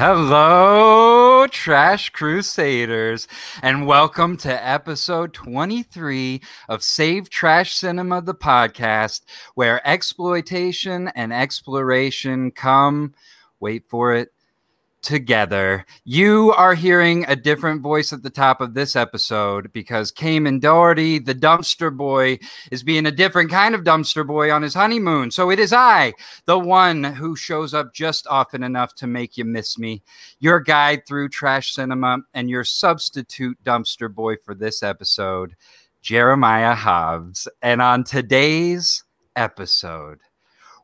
Hello, Trash Crusaders, and welcome to episode 23 of Save Trash Cinema, the podcast, where exploitation and exploration come, wait for it, together. You are hearing a different voice at the top of this episode because Cayman Doherty, the dumpster boy, is being a different kind of dumpster boy on his honeymoon. So it is I, the one who shows up just often enough to make you miss me, your guide through trash cinema, and your substitute dumpster boy for this episode, Jeremiah Hobbs. And on today's episode,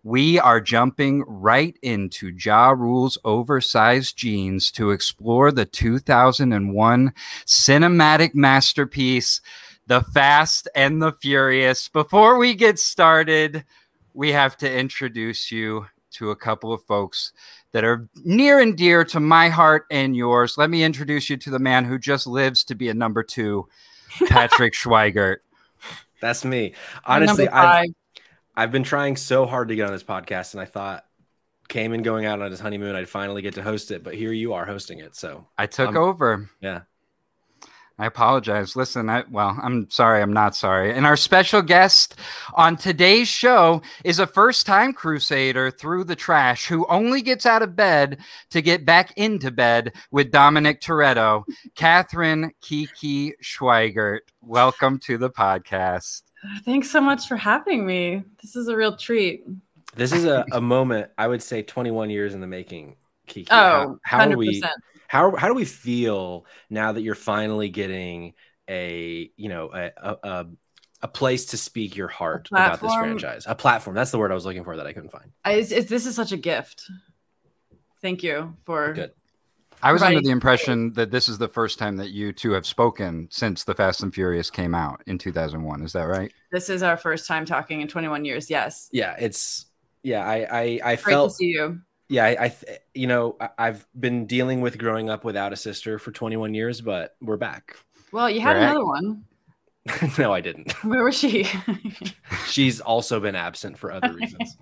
we are jumping right into Ja Rule's oversized jeans to explore the 2001 cinematic masterpiece, The Fast and the Furious. Before we get started, we have to introduce you to a couple of folks that are near and dear to my heart and yours. Let me introduce you to the man who just lives to be a number two, Patrick Schweigert. That's me. Honestly, I've, I've been trying so hard to get on this podcast, and I thought Cayman going out on his honeymoon, I'd finally get to host it. But here you are hosting it. So I took I'm, over. Yeah. I apologize. Listen, I well, I'm sorry, I'm not sorry. And our special guest on today's show is a first-time crusader through the trash who only gets out of bed to get back into bed with Dominic Toretto, Catherine Kiki Schweigert. Welcome to the podcast. Thanks so much for having me. This is a real treat. This is a, a moment, I would say 21 years in the making, Kiki. Oh, how, how are we how how do we feel now that you're finally getting a you know a a, a place to speak your heart about this franchise? A platform. That's the word I was looking for that I couldn't find. I, it's, it's, this is such a gift. Thank you for good. I was right. under the impression that this is the first time that you two have spoken since The Fast and Furious came out in 2001. Is that right? This is our first time talking in 21 years. Yes. Yeah, it's yeah. I I, I felt to see you. Yeah, I, I you know I've been dealing with growing up without a sister for 21 years, but we're back. Well, you had another one. no, I didn't. Where was she? She's also been absent for other reasons.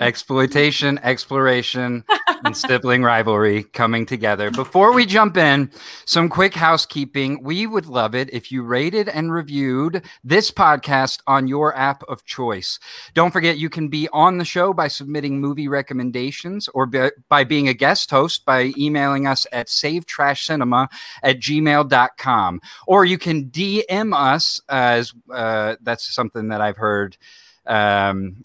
Exploitation, exploration, and sibling rivalry coming together. Before we jump in, some quick housekeeping. We would love it if you rated and reviewed this podcast on your app of choice. Don't forget, you can be on the show by submitting movie recommendations or by, by being a guest host by emailing us at savetrashcinema at gmail.com. Or you can DM us as uh, that's something that I've heard um,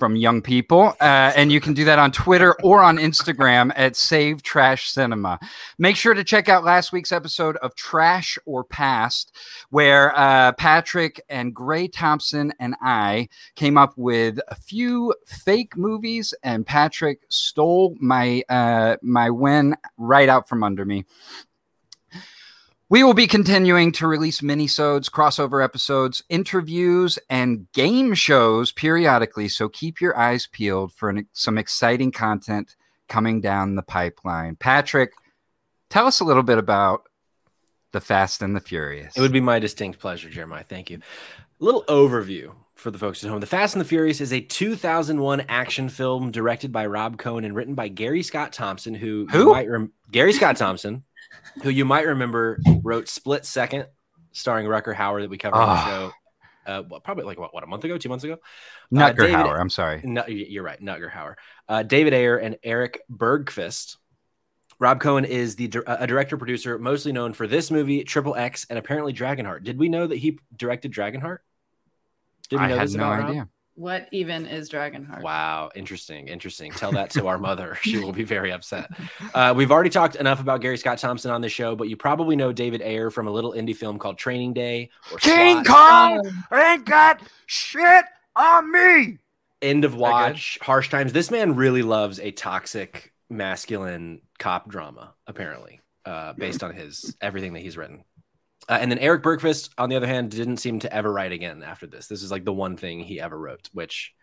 from young people. Uh, and you can do that on Twitter or on Instagram at Save Trash Cinema. Make sure to check out last week's episode of Trash or Past, where uh, Patrick and Gray Thompson and I came up with a few fake movies, and Patrick stole my uh, my win right out from under me. We will be continuing to release minisodes, crossover episodes, interviews, and game shows periodically. So keep your eyes peeled for an, some exciting content coming down the pipeline. Patrick, tell us a little bit about the Fast and the Furious. It would be my distinct pleasure, Jeremiah. Thank you. A little overview for the folks at home. The Fast and the Furious is a 2001 action film directed by Rob Cohen and written by Gary Scott Thompson, who, who? Rem- Gary Scott Thompson who you might remember wrote Split Second, starring Rucker Hauer that we covered oh. on the ah. show. Uh, well, probably like what, what a month ago, two months ago. Nutger uh, David, Hauer. I'm sorry. No, you're right. Nutger Hauer. Uh, David Ayer and Eric Bergquist. Rob Cohen is the a director producer mostly known for this movie, Triple X, and apparently Dragonheart. Did we know that he directed Dragonheart? Did we know I had no idea. Rob? What even is Dragonheart? Wow, interesting, interesting. Tell that to our mother; she will be very upset. Uh, we've already talked enough about Gary Scott Thompson on the show, but you probably know David Ayer from a little indie film called Training Day. Or King SWAT. Kong ain't got shit on me. End of watch, harsh times. This man really loves a toxic masculine cop drama, apparently, uh, based on his everything that he's written. Uh, and then Eric Bergquist, on the other hand, didn't seem to ever write again after this. This is like the one thing he ever wrote, which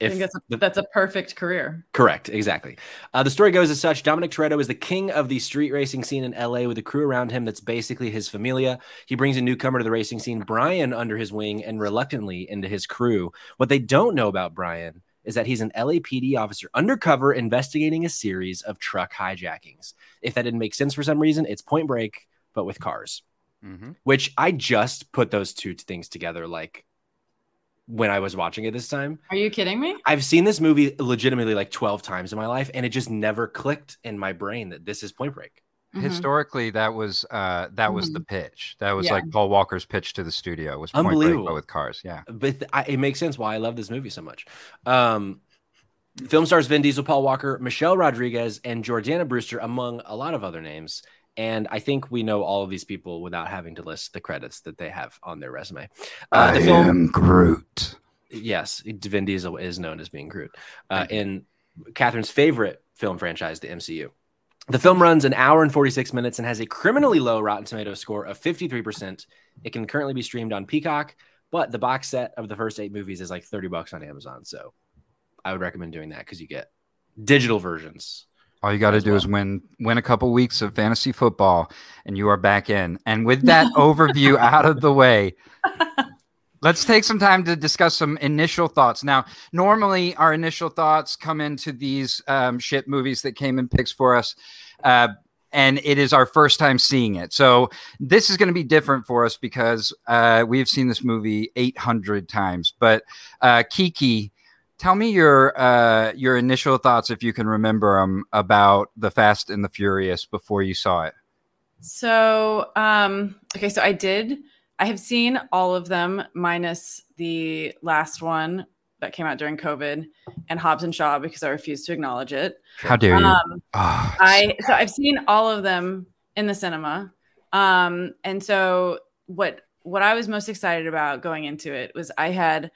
I think that's a, the, that's a perfect career. Correct, exactly. Uh, the story goes as such: Dominic Toretto is the king of the street racing scene in LA, with a crew around him that's basically his familia. He brings a newcomer to the racing scene, Brian, under his wing, and reluctantly into his crew. What they don't know about Brian is that he's an LAPD officer undercover investigating a series of truck hijackings. If that didn't make sense for some reason, it's Point Break, but with cars. Mm-hmm. Which I just put those two things together like when I was watching it this time. Are you kidding me? I've seen this movie legitimately like 12 times in my life and it just never clicked in my brain that this is Point Break. Mm-hmm. Historically, that was uh that was mm-hmm. the pitch. That was yeah. like Paul Walker's pitch to the studio was Point Unbelievable. Break, with cars. Yeah. But th- I, it makes sense why I love this movie so much. Um film stars Vin Diesel, Paul Walker, Michelle Rodriguez, and Jordana Brewster, among a lot of other names. And I think we know all of these people without having to list the credits that they have on their resume. Uh, I film, am Groot. Yes, Vin Diesel is known as being Groot. Uh, in Catherine's favorite film franchise, the MCU. The film runs an hour and 46 minutes and has a criminally low Rotten Tomato score of 53%. It can currently be streamed on Peacock, but the box set of the first eight movies is like 30 bucks on Amazon. So I would recommend doing that because you get digital versions all you got to do well. is win win a couple weeks of fantasy football, and you are back in. And with that overview out of the way, let's take some time to discuss some initial thoughts. Now, normally our initial thoughts come into these um, shit movies that came in picks for us. Uh, and it is our first time seeing it. So this is going to be different for us because uh, we've seen this movie 800 times. But uh, Kiki, tell me your uh, your initial thoughts, if you can remember them, about the Fast and the Furious before you saw it. So, um, okay, so I did. I have seen all of them minus the last one that came out during COVID and Hobbs and Shaw because I refuse to acknowledge it. How dare you? Um, oh, I so I've seen all of them in the cinema. Um, and so what what I was most excited about going into it was I had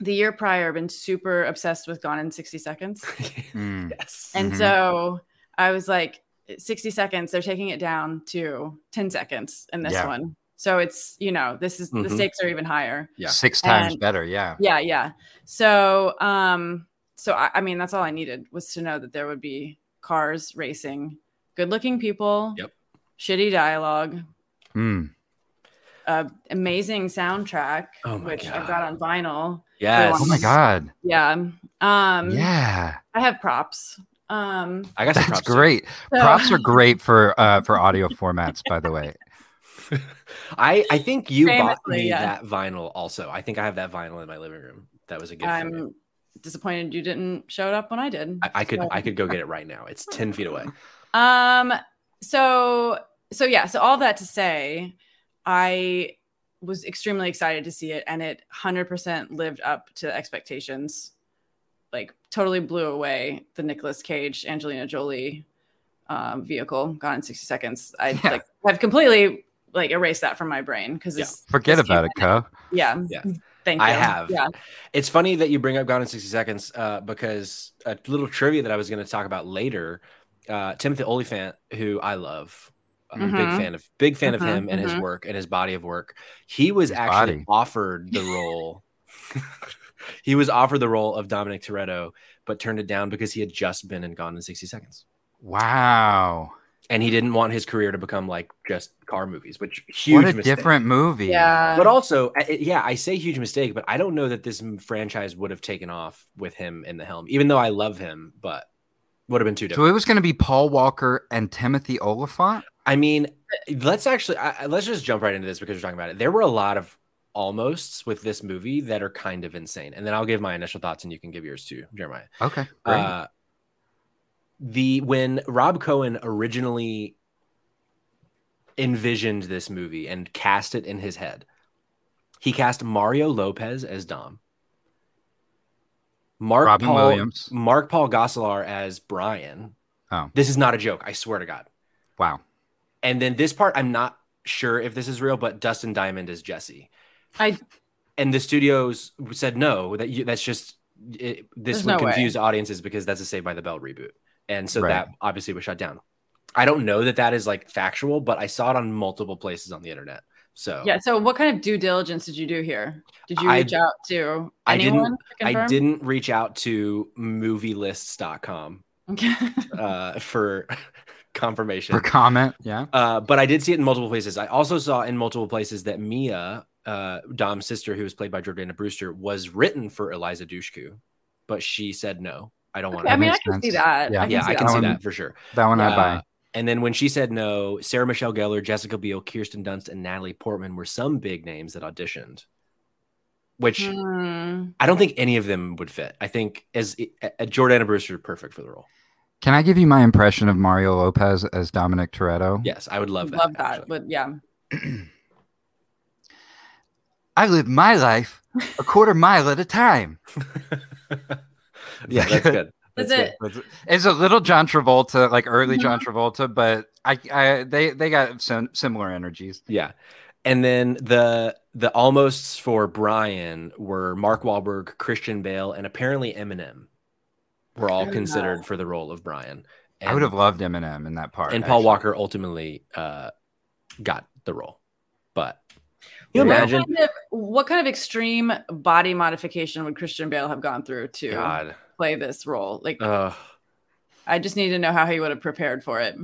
the year prior been super obsessed with Gone in 60 Seconds. mm. Yes. And mm-hmm. so I was like, 60 seconds, they're taking it down to 10 seconds in this yeah. one. So it's, you know, this is mm-hmm. the stakes are even higher. Yeah. Six times and, better. Yeah. Yeah. Yeah. So, um, so I, I, mean, that's all I needed was to know that there would be cars racing, good looking people, yep. shitty dialogue. Mm. Uh, amazing soundtrack, oh which God. I've got on vinyl. Yes. Oh my god. Yeah. Um Yeah. I have props. Um I got That's great. So... Props are great for uh for audio formats, by the way. I I think you Famously, bought me yeah. that vinyl also. I think I have that vinyl in my living room. That was a gift. I'm disappointed you didn't show it up when I did. I, I could so. I could go get it right now. It's 10 feet away. Um so so yeah, so all that to say, I was extremely excited to see it and it 100% lived up to expectations like totally blew away the Nicolas Cage Angelina Jolie um, vehicle gone in 60 seconds I yeah. like I've completely like erased that from my brain because yeah. forget about it Co. yeah yeah Thank you. I have. Yeah. It's funny that you bring up Gone in 60 Seconds uh, because a little trivia that I was going to talk about later. Uh, Timothy Olyphant, who I love, I'm mm-hmm. a big mm-hmm. fan of big fan mm-hmm. of him and his mm-hmm. work and his body of work. He was his actually body. offered the role. he was offered the role of Dominic Toretto, but turned it down because he had just been in Gone in 60 Seconds. Wow. And he didn't want his career to become like just car movies, which huge. What a mistake. different movie. Yeah. But also, yeah, I say huge mistake, but I don't know that this franchise would have taken off with him in the helm, even though I love him, but would have been too different. So it was going to be Paul Walker and Timothy Olyphant. I mean, let's actually I, let's just jump right into this because we're talking about it. There were a lot of almosts with this movie that are kind of insane, and then I'll give my initial thoughts, and you can give yours too, Jeremiah. Okay. Great. Uh, the when Rob Cohen originally envisioned this movie and cast it in his head, he cast Mario Lopez as Dom. Mark Robin Paul, Williams. Mark Paul Gosselaar as Brian. Oh, this is not a joke. I swear to God. Wow. And then this part, I'm not sure if this is real, but Dustin Diamond is Jesse. I and the studios said no. That you, that's just it, this would no confuse way. audiences because that's a Saved by the Bell reboot, and so right. that obviously was shut down. I don't know that that is like factual, but I saw it on multiple places on the internet. So yeah. So what kind of due diligence did you do here? Did you reach I, out to anyone? I didn't. I didn't reach out to movielists.com uh, for confirmation for comment. Yeah. Uh, but I did see it in multiple places. I also saw in multiple places that Mia, uh, Dom's sister, who was played by Jordana Brewster, was written for Eliza Dushku, but she said no. I don't okay, want. to. I mean, I can sense. see that. Yeah, I yeah, I can see that for sure. That one I buy. Uh, and then when she said no, Sarah Michelle Gellar, Jessica Biel, Kirsten Dunst, and Natalie Portman were some big names that auditioned. Which hmm. I don't think any of them would fit. I think as uh, Jordana Brewster perfect for the role. Can I give you my impression of Mario Lopez as Dominic Toretto? Yes, I would love that. Love that, actually. but yeah. I live my life a quarter mile at a time. yeah, that's good. That's it. It's a little John Travolta, like early mm-hmm. John Travolta, but I, I, they, they got some similar energies. Yeah, and then the the almosts for Brian were Mark Wahlberg, Christian Bale, and apparently Eminem were all considered for the role of Brian. And, I would have loved Eminem in that part. And Paul Walker ultimately uh, got the role, but you imagine what kind, of, what kind, of, extreme body modification would Christian Bale have gone through to God. play this role? Like, uh, I just need to know how he would have prepared for it.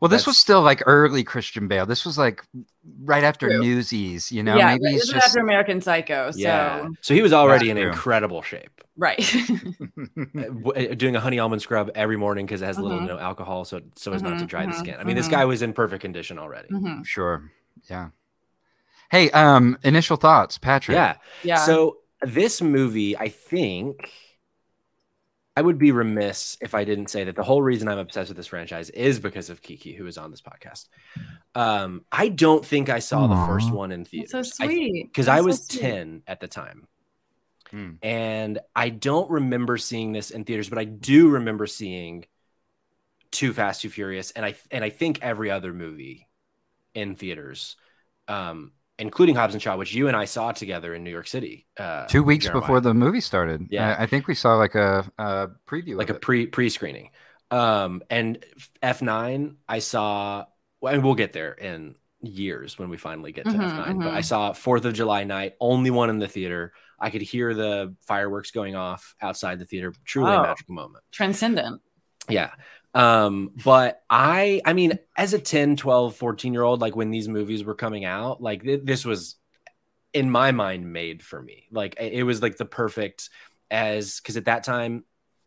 Well, this That's... was still like early Christian Bale. This was like right after true. Newsies, you know. Yeah, maybe he's just after American Psycho. So. Yeah, so he was already in incredible shape. Right. Uh, uh, doing a honey almond scrub every morning because it has mm-hmm. little no alcohol, so so as mm-hmm, not to dry mm-hmm, the skin. I mean, this mm-hmm. guy was in perfect condition already. Mm-hmm. Sure. Yeah. Hey, um, initial thoughts, Patrick. Yeah. Yeah. So this movie, I think I would be remiss if I didn't say that the whole reason I'm obsessed with this franchise is because of Kiki, who is on this podcast. Um, I don't think I saw Aww. the first one in theaters. That's so sweet. Because I, I, was so 10 at the time. Hmm. And I don't remember seeing this in theaters, but I do remember seeing Too Fast, Too Furious, and I and I think every other movie in theaters. Um, including Hobbs and Shaw, which you and I saw together in New York City. Uh, Two weeks Jeremiah. before the movie started. Yeah, I, I think we saw like a, a preview, like a pre pre screening. Um, and F nine, I saw, and we'll get there in years when we finally get to mm-hmm, F 9 mm-hmm. But I saw Fourth of July night, only one in the theater. I could hear the fireworks going off outside the theater. Truly oh, a magical moment. Transcendent. Yeah. Um, but I, I mean, as a 10, 12, 14 year old, like when these movies were coming out, like th- this was in my mind made for me. Like it was like the perfect as because at that time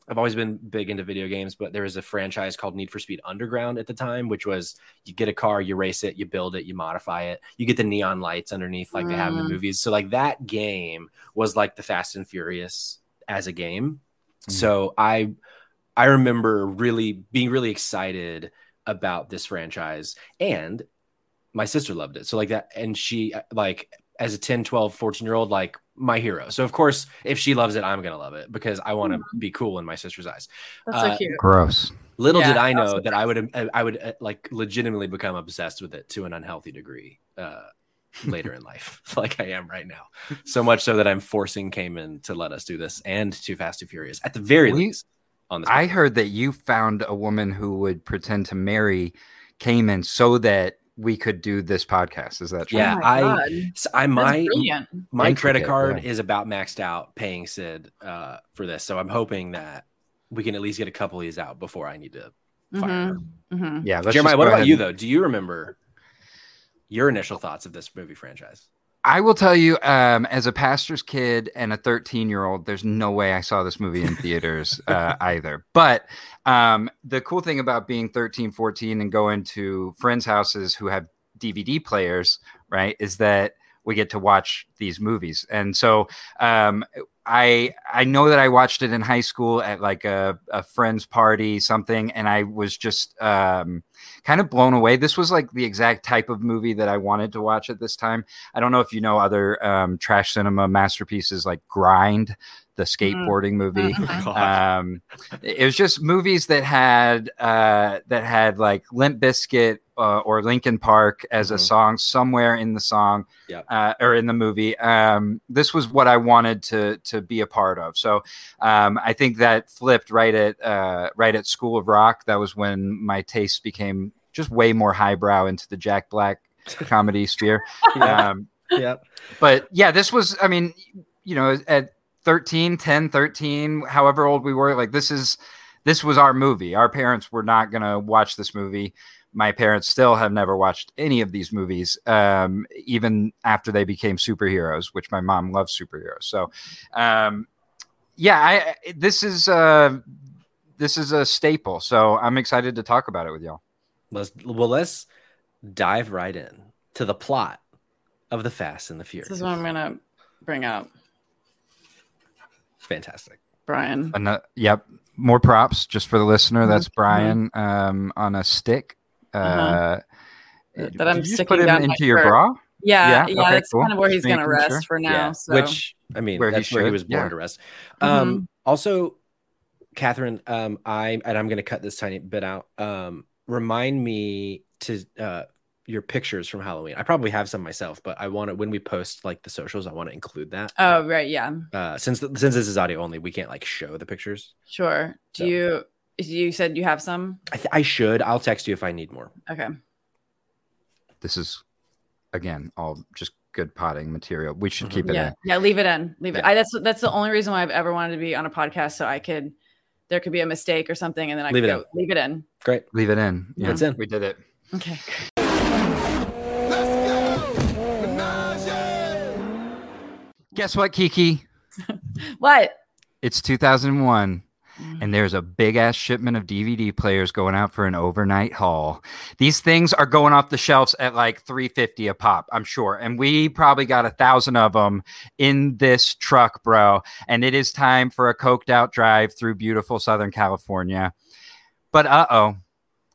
I've always been big into video games, but there was a franchise called Need for Speed Underground at the time, which was you get a car, you race it, you build it, you modify it, you get the neon lights underneath like mm. they have in the mm. movies. So like that game was like the Fast and Furious as a game. Mm. So I I remember really being really excited about this franchise and my sister loved it. So like that and she like as a 10, 12, 14 year old like my hero. So of course if she loves it I'm going to love it because I want to mm-hmm. be cool in my sister's eyes. That's uh, so cute. Gross. Little yeah, did I know that I would I would uh, like legitimately become obsessed with it to an unhealthy degree. Uh later in life, like I am right now. So much so that I'm forcing Cayman to let us do this and Too Fast, Too Furious at the very least on this. I heard that you found a woman who would pretend to marry Cayman so that we could do this podcast. Is that true? Yeah, oh I, I my my credit card yeah. is about maxed out paying Sid uh, for this, so I'm hoping that we can at least get a couple of these out before I need to fire mm-hmm. Mm-hmm. Yeah, Jeremiah. What about you though? Do you remember your initial thoughts of this movie franchise? I will tell you, um, as a pastor's kid and a 13 year old, there's no way I saw this movie in theaters uh, either. But um, the cool thing about being 13, 14 and going to friends' houses who have DVD players, right, is that we get to watch these movies. And so um, I I know that I watched it in high school at like a, a friend's party, something, and I was just um, kind of blown away. This was like the exact type of movie that I wanted to watch at this time. I don't know if you know other um, trash cinema masterpieces like Grind, the mm-hmm. skateboarding movie. Mm-hmm. Um, it was just movies that had uh, that had like Limp Bizkit uh, or Linkin Park as mm-hmm. a song somewhere in the song yep. uh, or in the movie. Um, this was what I wanted to to be a part of. So um, I think that flipped right at uh, right at School of Rock. That was when my tastes became just way more highbrow into the Jack Black comedy sphere. Yeah. Um, yeah. but yeah, this was, I mean, you know, at 13, 10, 13, however old we were, like this is, this was our movie. Our parents were not going to watch this movie. My parents still have never watched any of these movies, um, even after they became superheroes, which my mom loves superheroes. So, um, yeah, I, this is, uh, this is a staple. So I'm excited to talk about it with y'all. Let's well let's dive right in to the plot of the Fast and the Furious. This is what I'm gonna bring up, Fantastic. Brian. And, uh, yep. More props just for the listener. That's Brian um, on a stick. Uh, Uh-huh. did That I'm you sticking put him down into your shirt. bra. Yeah, Yeah, yeah, okay, that's cool. kind of where he's gonna rest sure. for now. yeah. So. Which I mean Where he that's where he was born yeah. to rest. Mhm. Um also Catherine, um, I and I'm gonna cut this tiny bit out. Um, remind me to uh your pictures from Halloween. I probably have some myself, but I want to when we post like the socials, I want to include that. oh right, yeah, Uh, since since this is audio only, we can't like show the pictures. sure. Do So. you? You said you have some. I, th- I should. I'll text you if I need more. Okay. This is again all just good potting material. We should Mhm. keep it yeah, in. yeah. Leave it in. Leave it. I, that's that's the only reason why I've ever wanted to be on a podcast, so I could. There could be a mistake or something, and then I Leave could it go, in. leave it in. Great. Leave it in. Yeah, It's in. We did it. Okay. Guess what, Kiki? What? It's 2001. Mm. and there's a big ass shipment of DVD players going out for an overnight haul. These things are going off the shelves at like 350 a pop, I'm sure. And we probably got a thousand of them in this truck, bro. And it is time for a coked out drive through beautiful Southern California. But uh oh,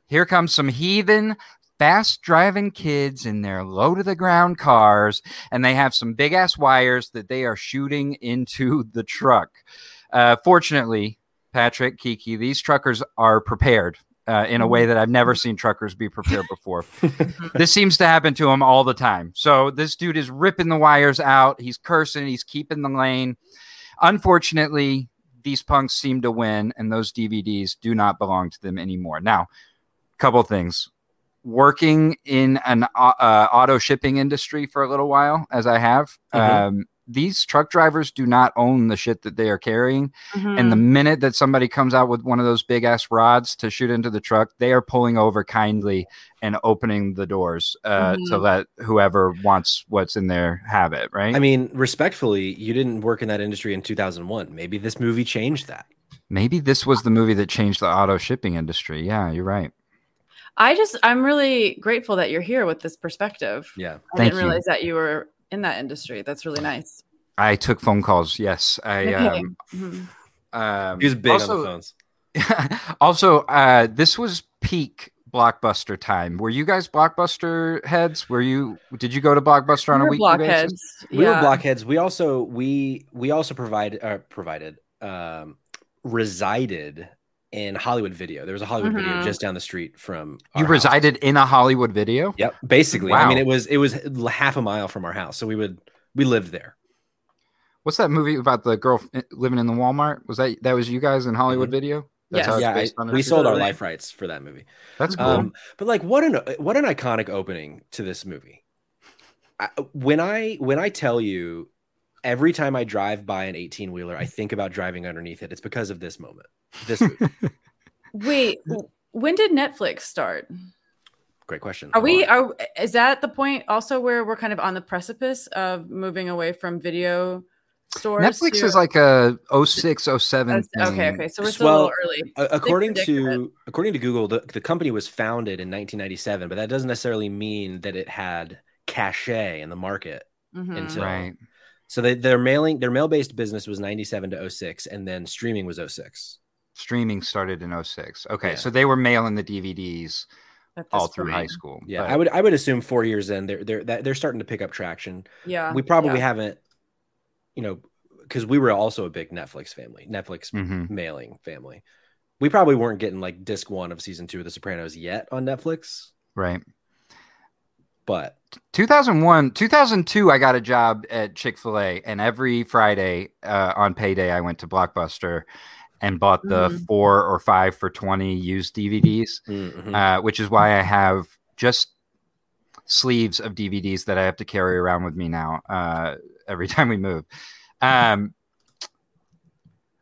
here comes some heathen fast driving kids in their low to the ground cars, and they have some big ass wires that they are shooting into the truck. Uh, fortunately, Patrick, Kiki, these truckers are prepared uh, in a way that I've never seen truckers be prepared before. this seems to happen to them all the time. So this dude is ripping the wires out. He's cursing. He's keeping the lane. Unfortunately, these punks seem to win, and those DVDs do not belong to them anymore. Now, couple things. Working in an uh, auto shipping industry for a little while, as I have, Mhm. um, these truck drivers do not own the shit that they are carrying. Mhm. And the minute that somebody comes out with one of those big ass rods to shoot into the truck, they are pulling over kindly and opening the doors uh, to Mhm. let whoever wants what's in there have it. Right. I mean, respectfully, you didn't work in that industry in 2001. Maybe this movie changed that. Maybe this was the movie that changed the auto shipping industry. Yeah, you're right. I just I'm really grateful that you're here with this perspective. Yeah. I Thank didn't you. realize that you were in that industry. That's really nice. I took phone calls. Yes. I, Okay. um, Mhm. um, He was big on the phones. also, uh, this was peak blockbuster time. Were you guys blockbuster heads? Were you? Did you go to blockbuster on a weekly blockheads. basis? We yeah. were blockheads. We also we we also provided uh, provided um resided in Hollywood Video. There was a Hollywood Video Mhm. just down the street from You our house. resided in a Hollywood video. Yep, basically. Wow. I mean, it was it was half a mile from our house, so we would we lived there. What's that movie about the girl f- living in the Walmart? Was that that was you guys in Hollywood Video? Yes. yeah, I- based on a we sold our life rights for that movie. That's cool. Um, but like, what an what an iconic opening to this movie. I, when I when I tell you, every time I drive by an eighteen wheeler, I think about driving underneath it. It's because of this moment. This movie. Wait, when did Netflix start? great question. Are we are is that the point also where we're kind of on the precipice of moving away from video stores? Netflix to- is like a 06, 07 Oh, okay, okay. So we're still Well, a little early. A- according to according to Google, the, the company was founded in 1997, but that doesn't necessarily mean that it had cachet in the market. Mhm. until- Right. So they, their mailing their mail based business was 97 to 06, and then streaming was 06. Streaming started in 06. Okay, Yeah. so they were mailing the DVDs all through point. high school. Yeah, but- I would I would assume four years in, they're they're they're starting to pick up traction. Yeah. we probably yeah. haven't, you know, because we were also a big Netflix family, Netflix Mhm. mailing family. We probably weren't getting like disc one of season two of The Sopranos yet on Netflix, right. but 2001, 2002, I got a job at Chick fil A, and every Friday uh, on payday, I went to Blockbuster. and bought the Mhm. four or five for 20 used DVDs, Mhm. uh, which is why I have just sleeves of DVDs that I have to carry around with me now uh, every time we move. Um,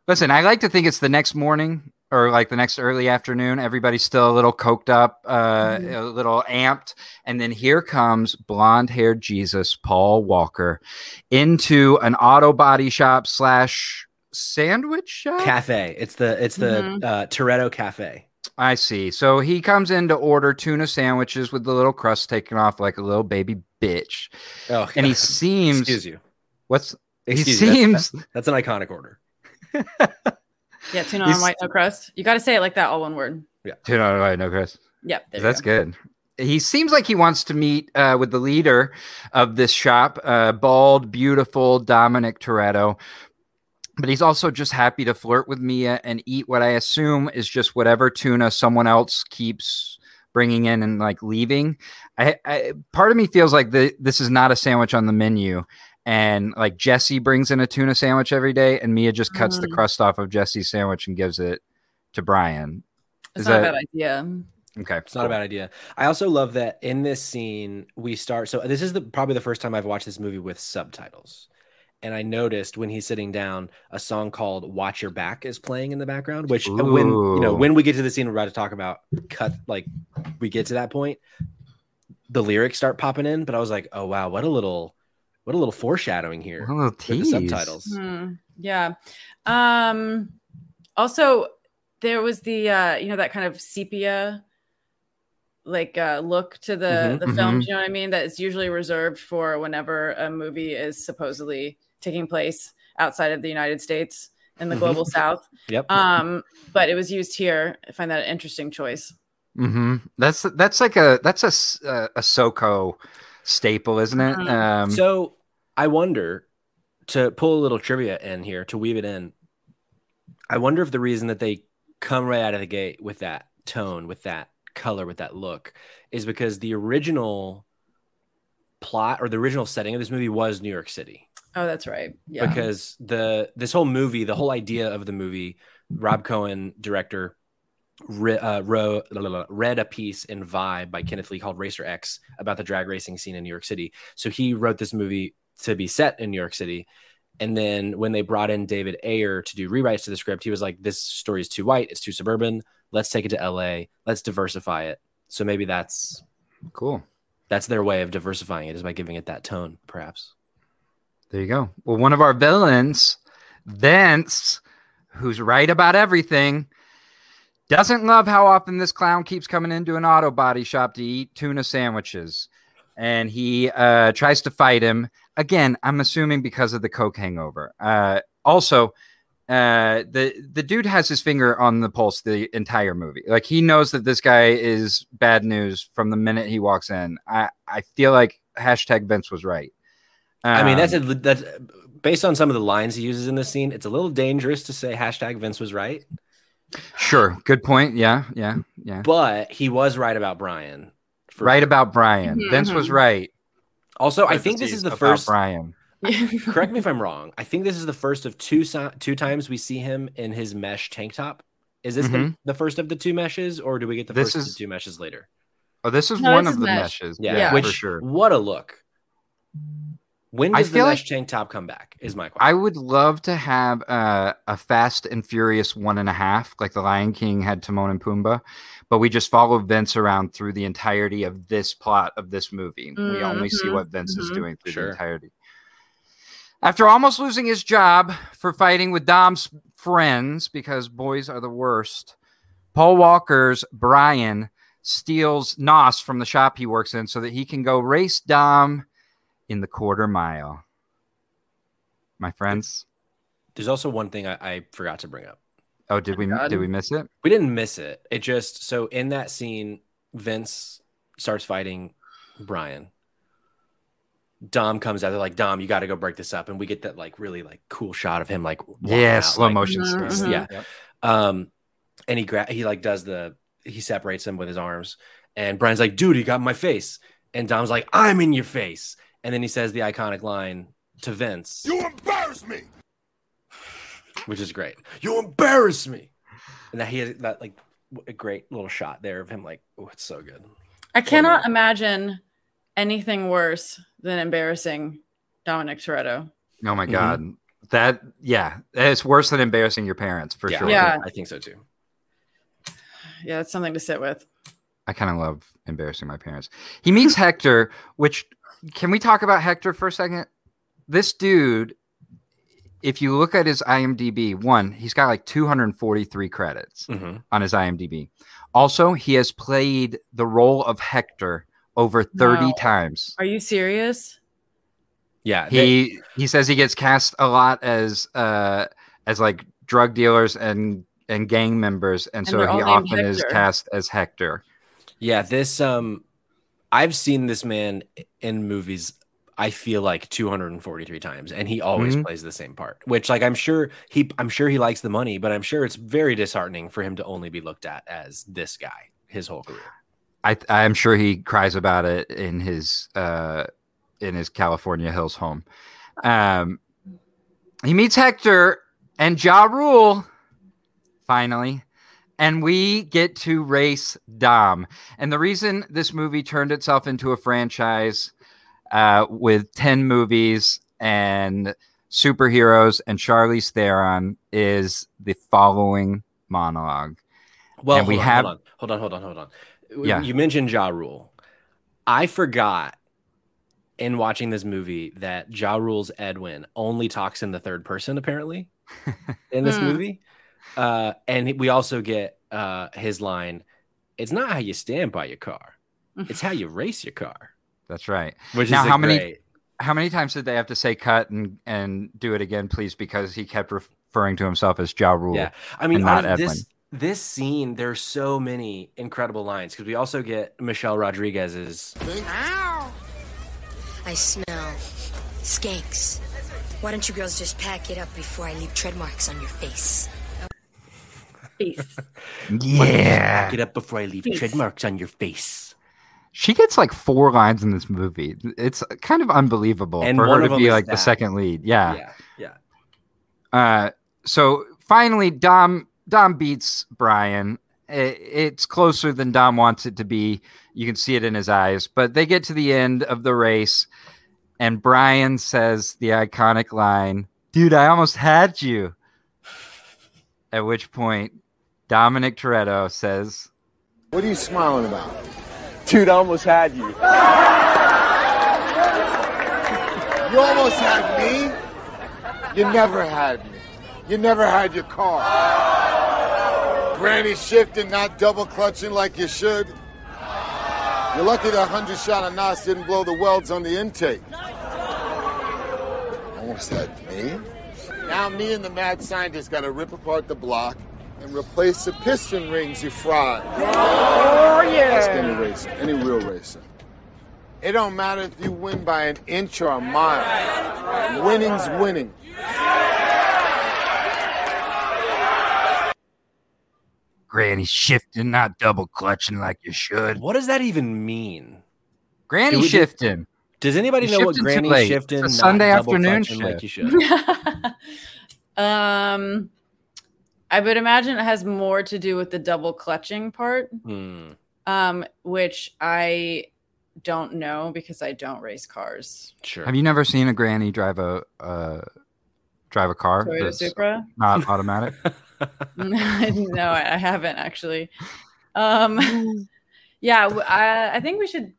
listen, I like to think it's the next morning or like the next early afternoon. Everybody's still a little coked up, uh, Mhm. a little amped. And then here comes blonde haired Jesus, Paul Walker, into an auto body shop slash sandwich shop. Cafe. It's the it's the Mhm. uh, Toretto Cafe. I see. So he comes in to order tuna sandwiches with the little crust taken off like a little baby bitch. Oh, And he seems excuse you. what's Excuse he you. seems That's, that's an iconic order. Yeah, tuna He's- on white no crust. You got to say it like that, all one word. Yeah, tuna on white, no crust. Yep. there you That's go. good. He seems like he wants to meet uh, with the leader of this shop, uh, bald, beautiful Dominic Toretto. But he's also just happy to flirt with Mia and eat what I assume is just whatever tuna someone else keeps bringing in and like leaving. I, I part of me feels like the, this is not a sandwich on the menu, and like Jesse brings in a tuna sandwich every day, and Mia just cuts the Mm. crust off of Jesse's sandwich and gives it to Brian. It's Is not that- a bad idea. Okay, It's not a bad idea. I also love that in this scene we start. So this is the probably the first time I've watched this movie with subtitles, and I noticed when he's sitting down, a song called "Watch Your Back" is playing in the background. Which uh, when you know when we get to the scene we're about to talk about, cut like we get to that point, the lyrics start popping in. But I was like, oh wow, what a little, what a little foreshadowing here A little with the tease. subtitles. Hmm, yeah. Um also there was the uh you know that kind of sepia like uh look to the Mhm, the films, you know what I mean? That is usually reserved for whenever a movie is supposedly taking place outside of the United States in the Mhm. global south. Yep. Um but it was used here. I find that an interesting choice. Mm-hmm. That's that's like a that's a s- a, a SoCal staple, isn't it? Mhm. Um, so I wonder to pull a little trivia in here to weave it in. I wonder if the reason that they come right out of the gate with that tone, with that color, with that look, is because the original plot or the original setting of this movie was New York City. Oh, that's right. Yeah. Because the this whole movie, the whole idea of the movie, Rob Cohen, director, re, uh, ro, read a piece in Vibe by Kenneth Lee called Racer X about the drag racing scene in New York City. So he wrote this movie to be set in New York City. And then when they brought in David Ayer to do rewrites to the script, he was like, "This story is too white. It's too suburban. Let's take it to L.A. Let's diversify it." So maybe that's cool. that's their way of diversifying it is by giving it that tone, perhaps. There you go. Well, one of our villains, Vince, who's right about everything, doesn't love how often this clown keeps coming into an auto body shop to eat tuna sandwiches. And he uh, tries to fight him. Again, I'm assuming because of the coke hangover. Uh, also, uh, the the dude has his finger on the pulse the entire movie. Like he knows that this guy is bad news from the minute he walks in. I I feel like hashtag Vince was right. I mean, that's Um, a, that's based on some of the lines he uses in this scene. It's a little dangerous to say hashtag Vince was right, Sure. Good point. Yeah. Yeah. Yeah. but he was right about Brian. for Right sure. about Brian. Mhm, Vince was right. Also, I think this is the first. Brian. correct me if I'm wrong. I think this is the first of two si- two times we see him in his mesh tank top. Is this the, Mhm. the first of the two meshes, or do we get the This first of the two meshes later? Oh, this is No, one this of is the mesh. meshes. Yeah, Yeah, which for sure. what a look. When I does the feel like- tank top come back? Is my question. I would love to have uh, a Fast and Furious one and a half, like the Lion King had Timon and Pumbaa, but we just follow Vince around through the entirety of this plot of this movie. We only see Mhm, what Vince is mhm. doing through Sure. the entirety. After almost losing his job for fighting with Dom's friends, because boys are the worst, Paul Walker's Brian steals Nos from the shop he works in so that he can go race Dom in the quarter mile. My friends. There's also one thing I, I forgot to bring up. Oh, did we God. did we miss it? We didn't miss it. It just so in that scene, Vince starts fighting Brian. Dom comes out. They're like, Dom, you got to go break this up, and we get that like really like cool shot of him like Yeah, out, slow like- motion. Mhm, stuff. mhm. Yeah. Um, and he gra- he like does the he separates him with his arms, and Brian's like, dude, he got in my face, and Dom's like, I'm in your face, and then he says the iconic line to Vince, You embarrass me. which is great. You embarrass me. And that he has that like a great little shot there of him like, oh, it's so good. I cannot imagine anything worse than embarrassing Dominic Toretto. Oh my god. Mm-hmm. That yeah, it's worse than embarrassing your parents for yeah, sure. Yeah, I think so too. Yeah, it's something to sit with. I kind of love embarrassing my parents. He meets Hector, which can we talk about Hector for a second? This dude, if you look at his IMDb, one, he's got like 243 credits mm-hmm. on his IMDb. Also, he has played the role of Hector over 30 no. times. Are you serious? Yeah, he he says he gets cast a lot as uh as like drug dealers and and gang members, and, and so he often Hector. is cast as Hector. Yeah, this um, I've seen this man in movies. I feel like 243 times, and he always mm-hmm. plays the same part. Which, like, I'm sure he, I'm sure he likes the money, but I'm sure it's very disheartening for him to only be looked at as this guy his whole career. I, I'm sure he cries about it in his uh in his California Hills home. Um, he meets Hector and Ja Rule finally, and we get to race Dom. And the reason this movie turned itself into a franchise uh, with 10 movies and superheroes and Charlize Theron is the following monologue. Well, and we on, have hold on, hold on, hold on, hold on. Yeah. You mentioned Ja Rule. I forgot in watching this movie that Ja Rule's Edwin only talks in the third person, apparently, in this hmm. movie. Uh, and we also get uh, his line It's not how you stand by your car, it's how you race your car. That's right. Which now, how great... many how many times did they have to say cut and and do it again, please? Because he kept referring to himself as Ja Rule. Yeah, I mean, not Edwin. This, this scene, there's so many incredible lines because we also get Michelle Rodriguez's. Ow. I smell skanks. Why don't you girls just pack it up before I leave tread marks on your face? Face. yeah. Pack it up before I leave face. tread marks on your face. She gets like four lines in this movie. It's kind of unbelievable and for her to be like that. the second lead. Yeah. Yeah. Yeah. Uh, so finally, Dom Dom beats Brian. It's closer than Dom wants it to be. You can see it in his eyes. But they get to the end of the race, and Brian says the iconic line, Dude, I almost had you. At which point, Dominic Toretto says, What are you smiling about? Dude, I almost had you. You almost had me? You never had me. You never had your car. Granny shifting, not double clutching like you should. You're lucky that 100 shot of NOS didn't blow the welds on the intake. Almost had me. Now me and the mad scientist got to rip apart the block and replace the piston rings you fried. Oh, yeah. That's any racer, any real racer. It don't matter if you win by an inch or a mile. Winning's winning. Granny shifting, not double clutching like you should. What does that even mean? Granny we, shifting. Does anybody know what granny shifting? Is? Sunday afternoon shift. like you should. um, I would imagine it has more to do with the double clutching part. Hmm. Um, which I don't know because I don't race cars. Sure. Have you never seen a granny drive a uh, drive a car Toyota Supra? Not automatic. no, I haven't actually. Um, yeah, I, I think we should.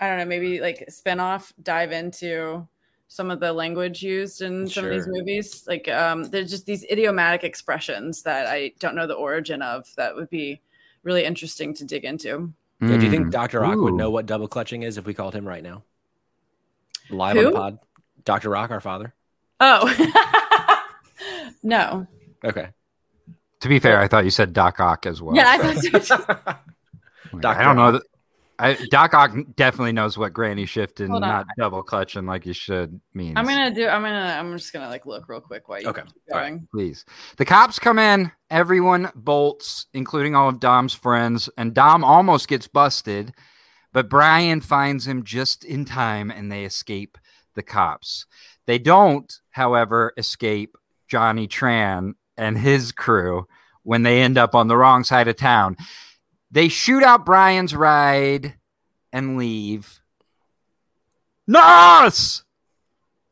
I don't know, maybe like spin off, dive into some of the language used in some sure. of these movies. Like, um, there's just these idiomatic expressions that I don't know the origin of. That would be really interesting to dig into. Yeah, do you think hmm. Dr. Rock Ooh. would know what double clutching is if we called him right now? Live Who? on the pod. Dr. Rock, our father. Oh. no. Okay. To be fair, I thought you said Doc Ock as well. Yeah, I, thought so. Doc I don't know. That, I, Doc Ock definitely knows what granny shifting, not double clutching like you should means. I'm gonna do. I'm gonna. I'm just gonna like look real quick while you okay. going. Right. Please. The cops come in. Everyone bolts, including all of Dom's friends, and Dom almost gets busted, but Brian finds him just in time, and they escape the cops. They don't, however, escape Johnny Tran and his crew when they end up on the wrong side of town. They shoot out Brian's ride and leave. Nos!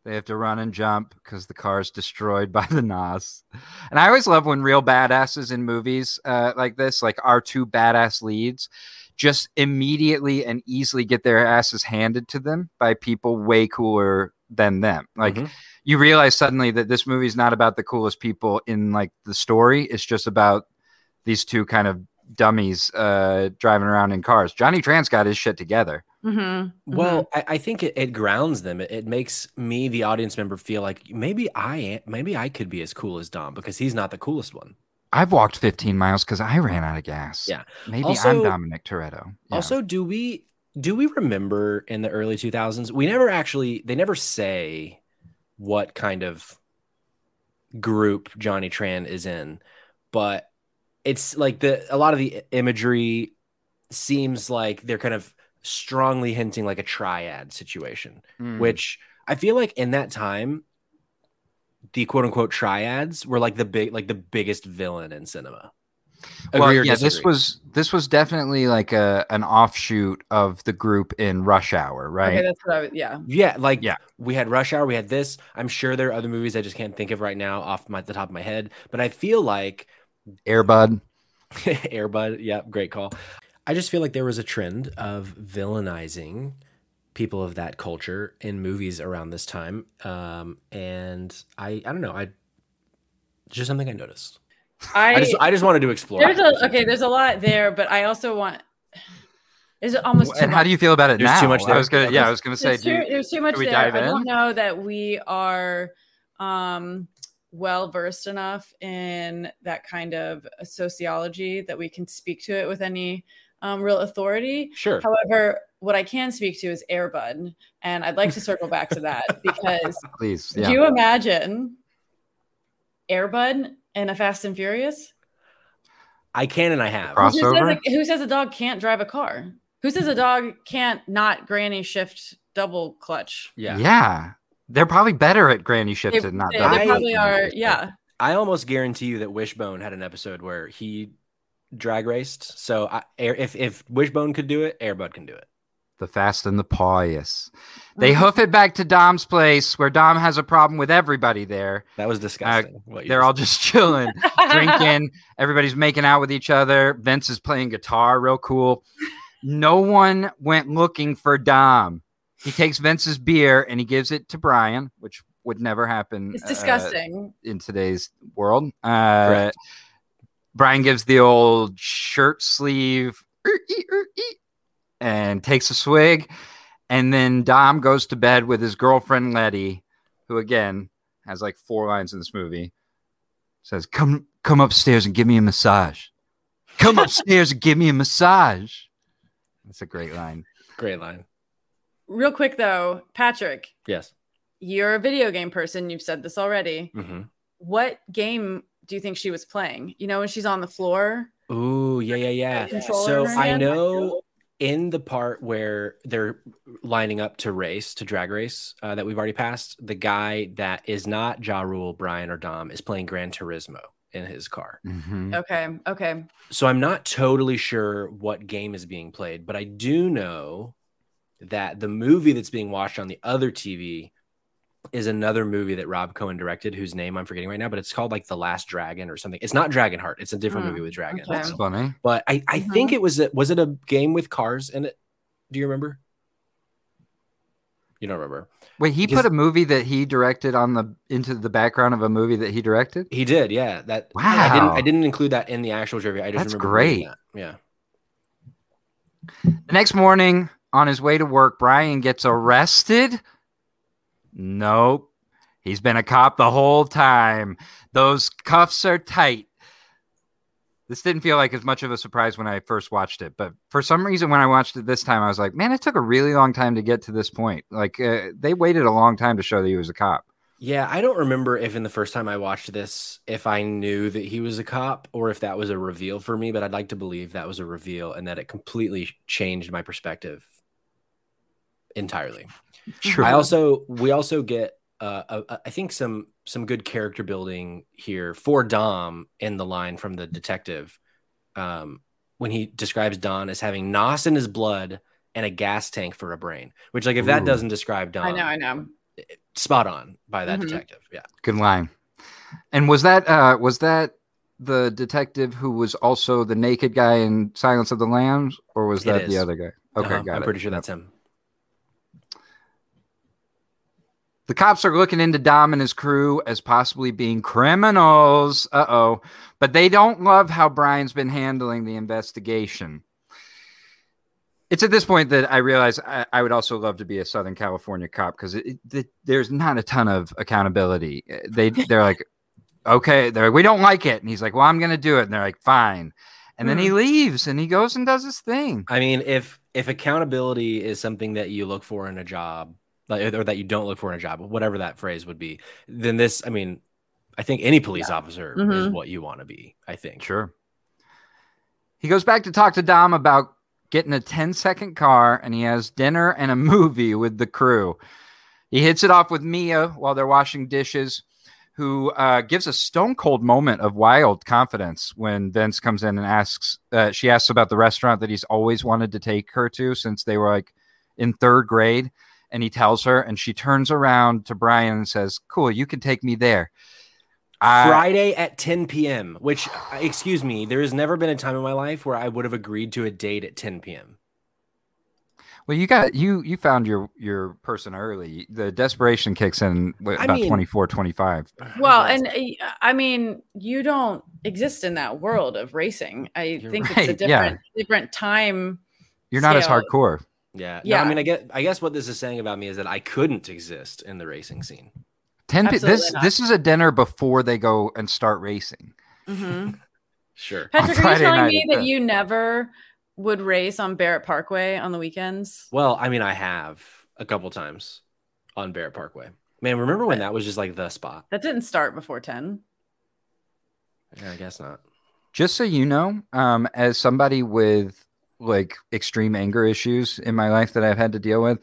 They have to run and jump because the car is destroyed by the Nos. And I always love when real badasses in movies uh, like this, like our two badass leads, just immediately and easily get their asses handed to them by people way cooler than them. Like Mhm. you realize suddenly that this movie is not about the coolest people in like the story. It's just about these two kind of dummies uh, driving around in cars. Johnny Tran's got his shit together. Mhm, Well, I, I think it, it grounds them. It, it makes me, the audience member, feel like maybe I am, maybe I could be as cool as Dom because he's not the coolest one. I've walked 15 miles because I ran out of gas. Yeah. Maybe I'm Dominic Toretto. Yeah. Also, do we do we remember in the early 2000s? We never actually they never say what kind of group Johnny Tran is in, but it's like the a lot of the imagery seems like they're kind of strongly hinting like a triad situation, Mm. which I feel like in that time the quote unquote triads were like the big like the biggest villain in cinema. Agree or yeah, this was this was definitely like a an offshoot of the group in Rush Hour, right? Okay, that's what I was. Yeah. Yeah, like Yeah. we had Rush Hour, we had this. I'm sure there are other movies I just can't think of right now off my the top of my head, but I feel like Airbud. Airbud, yeah, great call. I just feel like there was a trend of villainizing people of that culture in movies around this time, um, and I I don't know, I just something I noticed. I, I just I just wanted to explore. there's a okay. There's a lot there, but I also want. Is it almost too And how do you feel about it There's now? too much I was gonna, yeah, I was gonna say, there's, do too, you, there's too much we there. dive I don't know that we are um, well versed enough in that kind of sociology that we can speak to it with any um, real authority. Sure. However, what I can speak to is Airbud, and I'd like to circle back to that because please, do you imagine Airbud in a Fast and Furious? I can and I have. Who says, Crossover? a, who says a dog can't drive a car? Who says a dog can't not granny shift double clutch? Yeah. yeah. They're probably better at Granny Shift They, than not they- they I- probably are. Yeah. I almost guarantee you that Wishbone had an episode where he drag raced. So I, if if Wishbone could do it, Airbud can do it. the Fast and the Pious. They mm-hmm. hoof it back to Dom's place where Dom has a problem with everybody there. That was disgusting. Uh, what you They're just all just chilling, drinking. Everybody's making out with each other. Vince is playing guitar, real cool. No one went looking for Dom. He takes Vince's beer and he gives it to Brian, which would never happen. It's uh, disgusting. in today's world. Uh, Brian gives the old shirt sleeve "Er-ee, er-ee," and takes a swig. And then Dom goes to bed with his girlfriend Letty, who again has like four lines in this movie. Says, "Come, come upstairs and give me a massage. Come upstairs and give me a massage." That's a great line. great line. Real quick though, Patrick, Yes. you're a video game person. You've said this already. hmm What game do you think she was playing? You know, when she's on the floor. Ooh, yeah, yeah, yeah. So I know in the part where they're lining up to race to drag race uh, that we've already passed, the guy that is not Ja Rule, Brian, or Dom is playing Gran Turismo in his car. Mhm. Okay. Okay. So I'm not totally sure what game is being played, but I do know that the movie that's being watched on the other TV is another movie that Rob Cohen directed, whose name I'm forgetting right now, but it's called like The Last Dragon or something. It's not Dragonheart. It's a different Hmm, movie with dragons. okay. That's funny. But I, I Mhm. think it was a, was it a game with cars in it? Do you remember? You don't remember? Wait, he Because- put a movie that he directed on the into the background of a movie that he directed. He did, yeah. That I didn't Wow. I didn't include that in the actual trivia. I just That's remember reading great. that. Yeah. The next morning, on his way to work, Brian gets arrested. Nope. He's been a cop the whole time. Those cuffs are tight. This didn't feel like as much of a surprise when I first watched it, but for some reason, when I watched it this time, I was like, man, it took a really long time to get to this point. Like, uh, they waited a long time to show that he was a cop. Yeah, I don't remember if in the first time I watched this, if I knew that he was a cop or if that was a reveal for me, but I'd like to believe that was a reveal and that it completely changed my perspective entirely. True. I also we also get uh, uh, I think some some good character building here for Dom in the line from the detective um, when he describes Don as having nos in his blood and a gas tank for a brain. Which, like, if that doesn't describe Don, I know, I know. spot on by that Mhm. detective. Yeah, Good line. And was that uh was that the detective who was also the naked guy in Silence of the Lambs, or was that the other guy? Okay, Uh-huh. got I'm it. pretty sure Yep. that's him. The cops are looking into Dom and his crew as possibly being criminals. Uh oh. But they don't love how Brian's been handling the investigation. It's at this point that I realize I, I would also love to be a Southern California cop because there's not a ton of accountability. They they're like, okay, they're like, we don't like it, and he's like, well, I'm gonna do it, and they're like, fine, and then he leaves and he goes and does his thing. I mean, if if accountability is something that you look for in a job, like or that you don't look for in a job, whatever that phrase would be, then this, I mean, I think any police officer is Mhm. what you want to be. I think. Sure. He goes back to talk to Dom about getting a 10 second car and he has dinner and a movie with the crew. He hits it off with Mia while they're washing dishes, who uh, gives a stone cold moment of wild confidence when Vince comes in and asks, uh, she asks about the restaurant that he's always wanted to take her to since they were like in third grade. And he tells her, and she turns around to Brian and says, Cool, you can take me there. I- Friday at 10 p.m. Which, uh, excuse me, there has never been a time in my life where I would have agreed to a date at 10 p.m. Well, you got you you found your your person early. The desperation kicks in what, I about mean- 24, 25. Well, and uh, I mean, you don't exist in that world of racing. I You're think right, it's a yeah. different different time. You're not as hardcore. Yeah. No, Yeah. I mean, I get. I guess what this is saying about me is that I couldn't exist in the racing scene. 10 p- this not. this is a dinner before they go and start racing. Mm-hmm. Sure. Patrick, are you Friday telling me that the- you never would race on Barrett Parkway on the weekends? Well, I mean, I have a couple times on Barrett Parkway. Man, remember when that was just like the spot? That didn't start before 10. Yeah, I guess not. Just so you know, um, as somebody with like extreme anger issues in my life that I've had to deal with,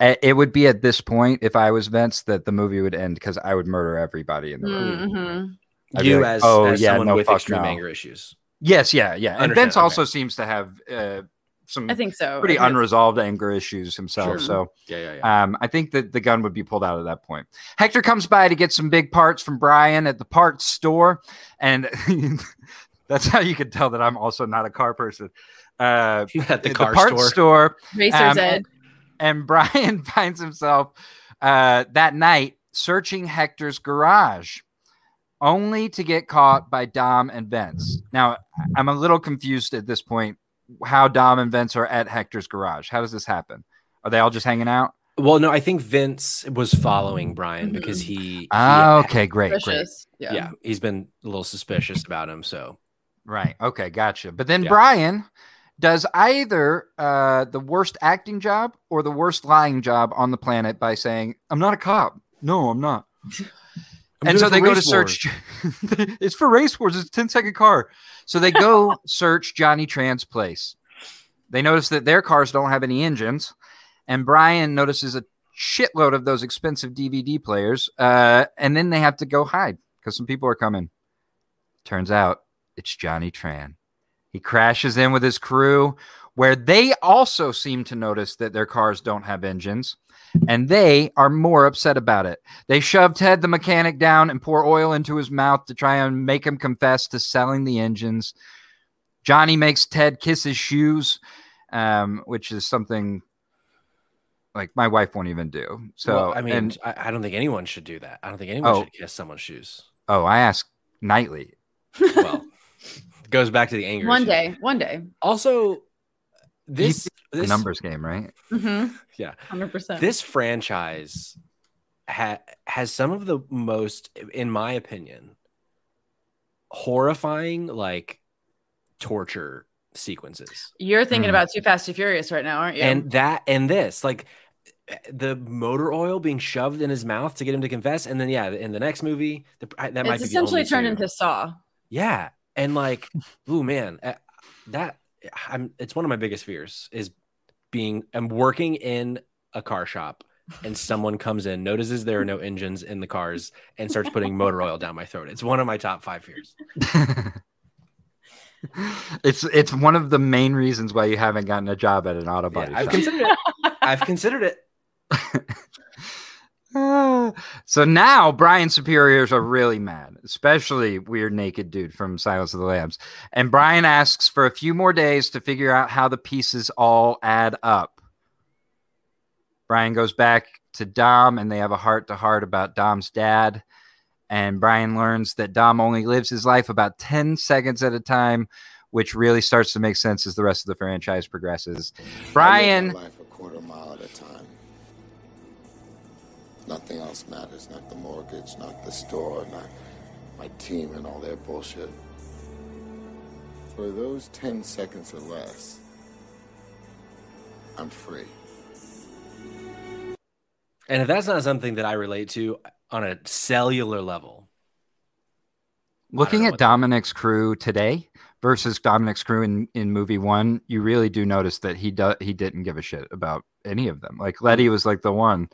it would be at this point if I was Vince that the movie would end because I would murder everybody in the movie. Mhm. You like, as, "Oh, as yeah, someone no, with extreme no." anger issues. Yes, yeah, yeah. And Vince okay. also seems to have uh, some I think so. pretty think- unresolved anger issues himself. Sure. So Yeah, yeah, yeah. Um, I think that the gun would be pulled out at that point. Hector comes by to get some big parts from Brian at the parts store, and that's how you can tell that I'm also not a car person. Uh, At the the car parts store. store, Racer's um, Ed. and Brian finds himself uh, that night searching Hector's garage, only to get caught by Dom and Vince. Now, I'm a little confused at this point how Dom and Vince are at Hector's garage. How does this happen? Are they all just hanging out? Well, no, I think Vince was following Brian because he, he Ah, okay, great, great. Yeah. Yeah. he's been a little suspicious about him. So Right. Okay, gotcha. But then Yeah. Brian does either uh, the worst acting job or the worst lying job on the planet by saying, "I'm not a cop. No, I'm not." I'm and so they go to search. it's for race wars. It's a 10 second car. So they go search Johnny Tran's place. They notice that their cars don't have any engines, and Brian notices a shitload of those expensive DVD players. Uh, and then they have to go hide because some people are coming. Turns out it's Johnny Tran. He crashes in with his crew, where they also seem to notice that their cars don't have engines, and they are more upset about it. They shove Ted the mechanic down and pour oil into his mouth to try and make him confess to selling the engines. Johnny makes Ted kiss his shoes, um, which is something like my wife won't even do. So Well, I mean, and- I, I don't think anyone should do that. I don't think anyone Oh. should kiss someone's shoes. oh, I ask nightly. Well, goes back to the anger. One issue. day. One day. Also, this, this numbers game, right? Mm-hmm. Yeah. 100%. this franchise ha- has some of the most, in my opinion, horrifying like torture sequences. You're thinking Hmm. about Too Fast, Too Furious right now, aren't you? And that and this, like the motor oil being shoved in his mouth to get him to confess, and then yeah, in the next movie, the, that might it's be the essentially turned two. into Saw. Yeah, and like, ooh man, uh, that I'm. It's one of my biggest fears is being. I'm working in a car shop and someone comes in, notices there are no engines in the cars, and starts putting motor oil down my throat. It's one of my top five fears. it's it's one of the main reasons why you haven't gotten a job at an auto body Yeah, I've shop. considered it. I've considered it. so now Brian's superiors are really mad, especially weird naked dude from Silence of the Lambs. And Brian asks for a few more days to figure out how the pieces all add up. Brian goes back to Dom and they have a heart to heart about Dom's dad. And Brian learns that Dom only lives his life about 10 seconds at a time, which really starts to make sense as the rest of the franchise progresses. Brian. life a quarter mile at a time. Nothing else matters. Not the mortgage, not the store, not my team and all their bullshit. For those 10 seconds or less, I'm free. And if that's not something that I relate to on a cellular level, Looking at what- Dominic's crew today versus Dominic's crew in, in movie one, you really do notice that he do, he didn't give a shit about any of them. Like Letty mm-hmm. was like the one,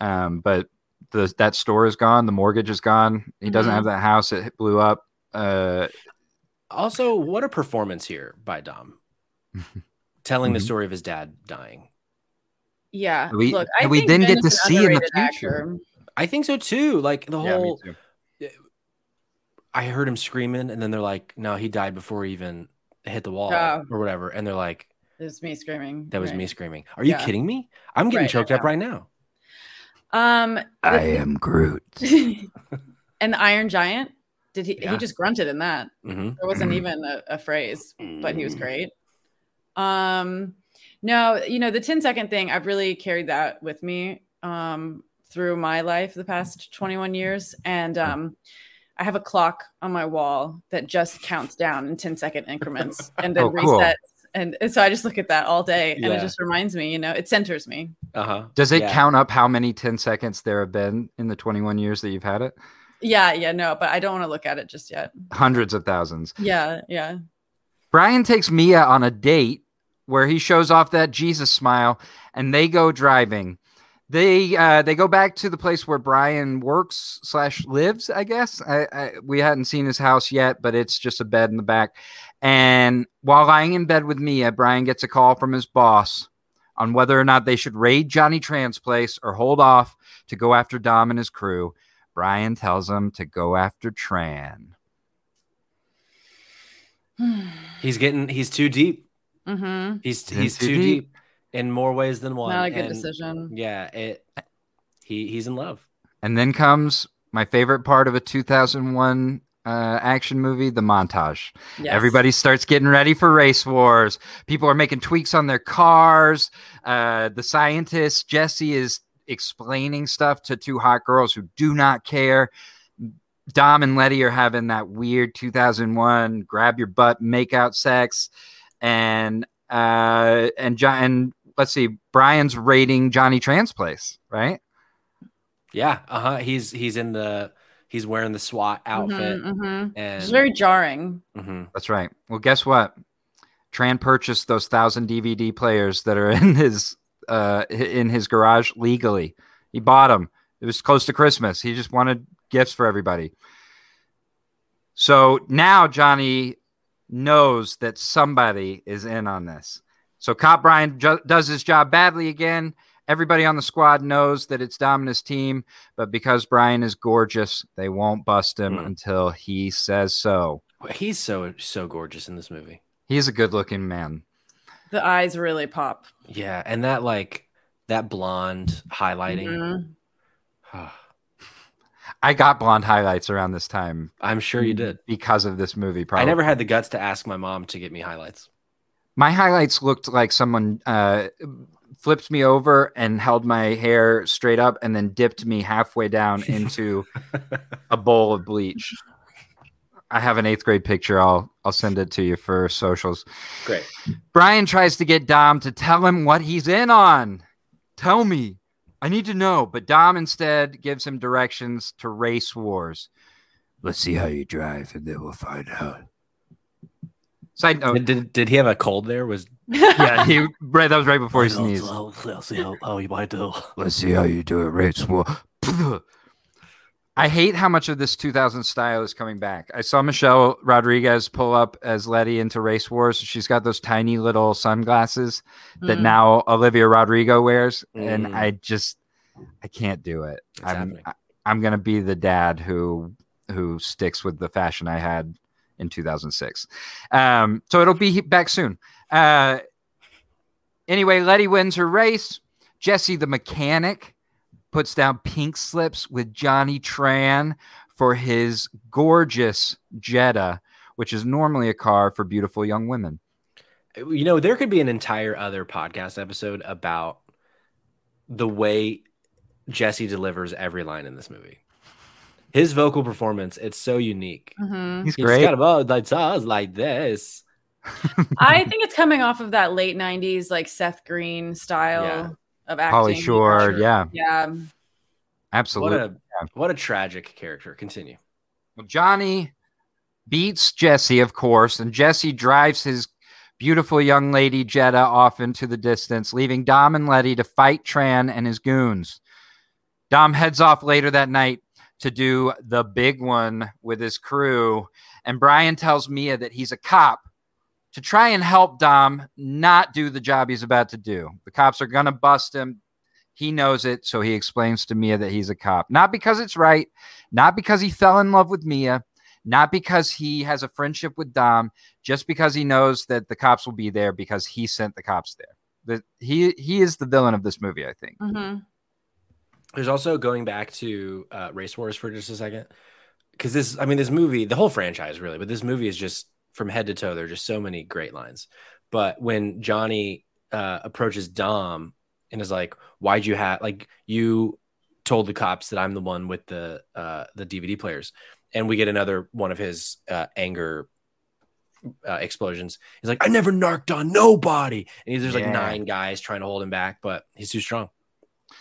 um, but the that store is gone, the mortgage is gone. He doesn't Mhm. have that house It blew up. Uh, also, what a performance here by Dom, telling the Mhm. story of his dad dying. Yeah. We- Look, I and we think then Vin get to see in the underrated future. actor. I think so too. Like the whole, too. I heard him screaming, and then they're like, "No, he died before he even hit the wall Yeah. or whatever," and they're like, It was me screaming. "That was right. me screaming." Are you Yeah. kidding me? I'm getting Right, choked I up know. right now. Um, I am Groot. and the Iron Giant. Did he? Yeah. He just grunted in that. hmm There wasn't Mhm. even a, a phrase, but he was great. Um, no, you know the 10 second thing. I've really carried that with me um, through my life the past 21 years, and um, I have a clock on my wall that just counts down in 10 second increments and then Oh, cool. resets. And, and so I just look at that all day, and Yeah. it just reminds me. You know, it centers me. Uh huh. Does it Yeah. count up how many 10 seconds there have been in the 21 years that you've had it? Yeah, yeah, no, but I don't want to look at it just yet. Hundreds of thousands. Yeah, yeah. Brian takes Mia on a date where he shows off that Jesus smile and they go driving. They uh, they go back to the place where Brian works slash lives. I guess I, I, we hadn't seen his house yet, but it's just a bed in the back. And while lying in bed with Mia, Brian gets a call from his boss on whether or not they should raid Johnny Tran's place or hold off to go after Dom and his crew. Brian tells him to go after Tran. He's getting. He's too deep. mm-hmm. He's he's too too deep. deep. in more ways than one. Not a good and decision. Yeah, it. He he's in love. And then comes my favorite part of a 2001 uh, action movie, the montage. Yes. Everybody starts getting ready for race wars. People are making tweaks on their cars. Uh, the scientist, Jesse, is explaining stuff to two hot girls who do not care. Dom and Letty are having that weird 2001 grab your butt, make out sex. And, uh, and, John, and let's see, Brian's raiding Johnny Tran's place, right? Yeah. Uh huh. He's he's in the. He's wearing the SWAT outfit, Mhm, mhm. and It's very jarring. Mhm. That's right. Well, guess what? Tran purchased those thousand DVD players that are in his uh in his garage legally. He bought them. It was close to Christmas. He just wanted gifts for everybody. So now Johnny knows that somebody is in on this. So Cop Brian ju- does his job badly again. Everybody on the squad knows that it's Dominus team, but because Brian is gorgeous, they won't bust him Hmm. until he says so. he's so so gorgeous in this movie. He's a good looking man. The eyes really pop. Yeah, and that like that blonde highlighting. Mhm. I got blonde highlights around this time I'm sure you did. because of this movie. Probably. I never had the guts to ask my mom to get me highlights. My highlights looked like someone uh, flipped me over and held my hair straight up and then dipped me halfway down into a bowl of bleach. I have an eighth grade picture. I'll I'll send it to you for socials. Great. Brian tries to get Dom to tell him what he's in on. Tell me. I need to know. But Dom instead gives him directions to race wars. Let's see how you drive, and then we'll find out. Side note. Did, did, did he have a cold there? Was yeah, he right. That was right before he I'll, sneezed. I'll, I'll see how, how you might do. Let's see how you do it, Rich. I hate how much of this 2000 style is coming back. I saw Michelle Rodriguez pull up as Letty into Race Wars. She's got those tiny little sunglasses that Mm. now Olivia Rodrigo wears, and Mm. I just I can't do it. It's I'm happening. I, I'm gonna be the dad who who sticks with the fashion I had in 2006. Um, so it'll be back soon. Uh, anyway, Letty wins her race. Jesse the mechanic puts down pink slips with Johnny Tran for his gorgeous Jetta, which is normally a car for beautiful young women. you know there could be an entire other podcast episode about the way Jesse delivers every line in this movie. His vocal performance, it's so unique. Mhm. He's He's great. got about like us like this. I think it's coming off of that late '90s like Seth Green style Yeah. of acting. Pauly Shore, Sure. yeah, Yeah. absolutely What absolutely. a what a tragic character. Continue. Well, Johnny beats Jesse, of course, and Jesse drives his beautiful young lady Jetta off into the distance, leaving Dom and Letty to fight Tran and his goons. Dom heads off later that night to do the big one with his crew, and Brian tells Mia that he's a cop to try and help Dom not do the job he's about to do. The cops are going to bust him. He knows it, so he explains to Mia that he's a cop. Not because it's right, not because he fell in love with Mia, not because he has a friendship with Dom, just because he knows that the cops will be there because he sent the cops there. That he he is the villain of this movie, I think. hmm There's also going back to uh, Race Wars for just a second, because this, I mean, this movie, the whole franchise really, but this movie is just from head to toe. There are just so many great lines. But when Johnny uh, approaches Dom and is like, "Why'd you have like you told the cops that I'm the one with the uh, the DVD players," and we get another one of his uh, anger. Uh, explosions. He's like, I never narked on nobody, and he's, there's like nine guys trying to hold him back, but he's too strong.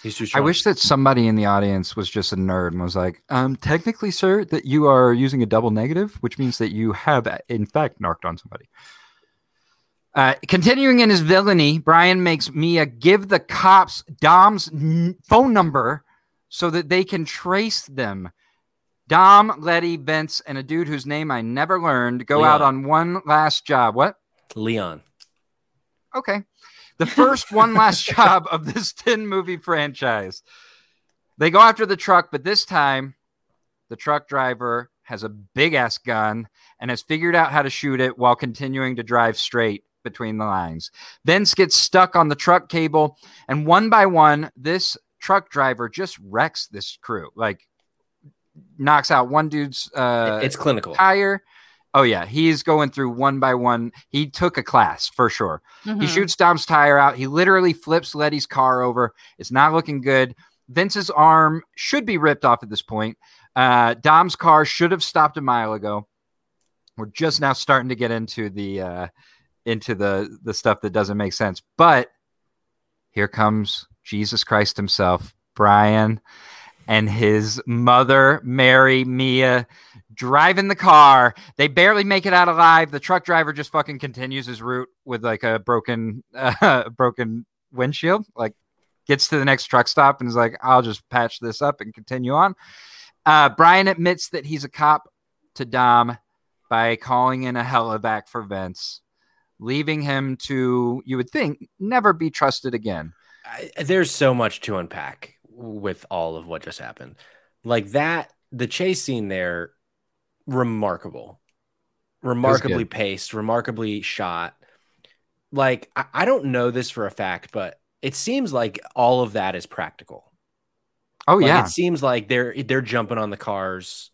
He's too I wish that somebody in the audience was just a nerd and was like, um, technically, sir, that you are using a double negative, which means that you have, uh, in fact, narked on somebody. Uh, continuing in his villainy, Brian makes Mia give the cops Dom's n- phone number so that they can trace them. Dom, Letty, Vince, and a dude whose name I never learned go out on one last job. What? Leon. Okay. The first one last job of this 10 movie franchise. They go after the truck, but this time the truck driver has a big ass gun and has figured out how to shoot it while continuing to drive straight between the lines. Vince gets stuck on the truck cable, and one by one, this truck driver just wrecks this crew. Like, knocks out one dude's uh, it's clinical. tire. Oh, yeah. He's going through one by one. He took a class for sure. He Mhm. shoots Dom's tire out. He literally flips Letty's car over. It's not looking good. Vince's arm should be ripped off at this point. Uh, Dom's car should have stopped a mile ago. We're just now starting to get into the uh, into the the stuff that doesn't make sense. But here comes Jesus Christ Himself, Brian, and his mother, Mary, Mia, driving the car. They barely make it out alive. The truck driver just fucking continues his route with like a broken, uh, broken windshield. Like gets to the next truck stop and is like, "I'll just patch this up and continue on." Uh, Brian admits that he's a cop to Dom by calling in a helivac for Vince, leaving him to, you would think, never be trusted again. I, there's so much to unpack with all of what just happened. Like that, the chase scene there, remarkable, remarkably paced, remarkably shot. Like I, I don't know this for a fact, but it seems like all of that is practical. Oh Like, yeah, it seems like they're they're jumping on the cars,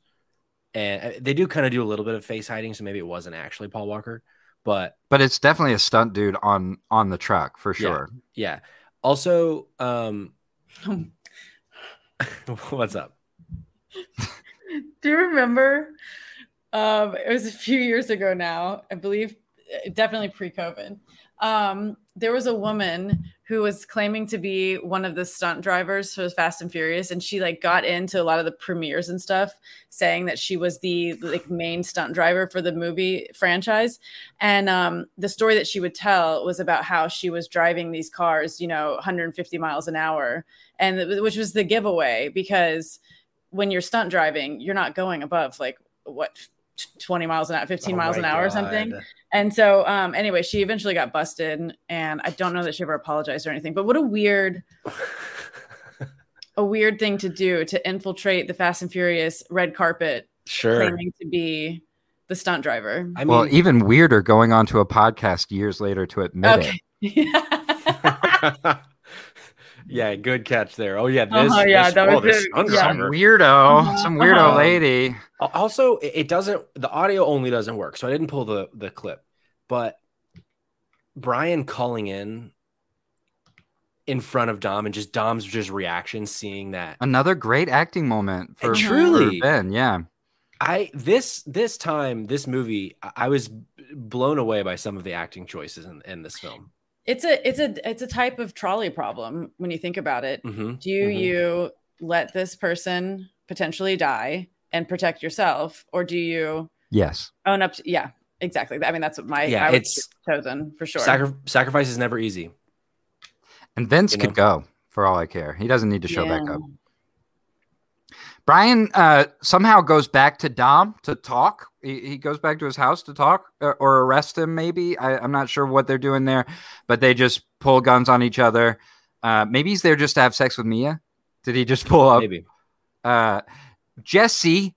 and uh, they do kind of do a little bit of face hiding, so maybe it wasn't actually Paul Walker, but but it's definitely a stunt dude on on the truck for Yeah. sure. yeah. Also, um, what's up? Do you remember? Um, it was a few years ago now, I believe, definitely pre-COVID. Um, there was a woman who was claiming to be one of the stunt drivers for Fast and Furious, and she like got into a lot of the premieres and stuff, saying that she was the like main stunt driver for the movie franchise. And um, the story that she would tell was about how she was driving these cars, you know, 150 miles an hour, and which was the giveaway because when you're stunt driving, you're not going above like what 20 miles an hour, 15 Oh miles my an hour or something. And so, um, anyway, she eventually got busted, and I don't know that she ever apologized or anything. But what a weird, a weird thing to do to infiltrate the Fast and Furious red carpet, Sure. claiming to be the stunt driver. I mean, well, even weirder going on to a podcast years later to admit it. Okay. yeah, good catch there. Oh yeah, this. Uh-huh, yeah, this, that oh, was this it. stunt it. Yeah. Some driver. weirdo, some weirdo Uh-huh. lady. Also, it it doesn't. The audio only doesn't work, so I didn't pull the the clip. But Brian calling in in front of Dom and just Dom's just reaction, seeing that Another great acting moment for, Truly. for Vin. Yeah. I this this time this movie I- I was blown away by some of the acting choices in, in this film. It's a it's a it's a type of trolley problem when you think about it. Mhm, Do mhm. you let this person potentially die and protect yourself, or do you Yes. own up to? Yeah, exactly. I mean, that's what my Yeah, I it's- chosen for sure. Sacri- sacrifice is never easy. And Vince You could go for all I care. He doesn't need to show back up. Brian uh, somehow goes back to Dom to talk. He, he goes back to his house to talk or, or arrest him, maybe. I, I'm not sure what they're doing there, but they just pull guns on each other. Uh, maybe he's there just to have sex with Mia. Did he just pull up? Maybe. Uh, Jesse,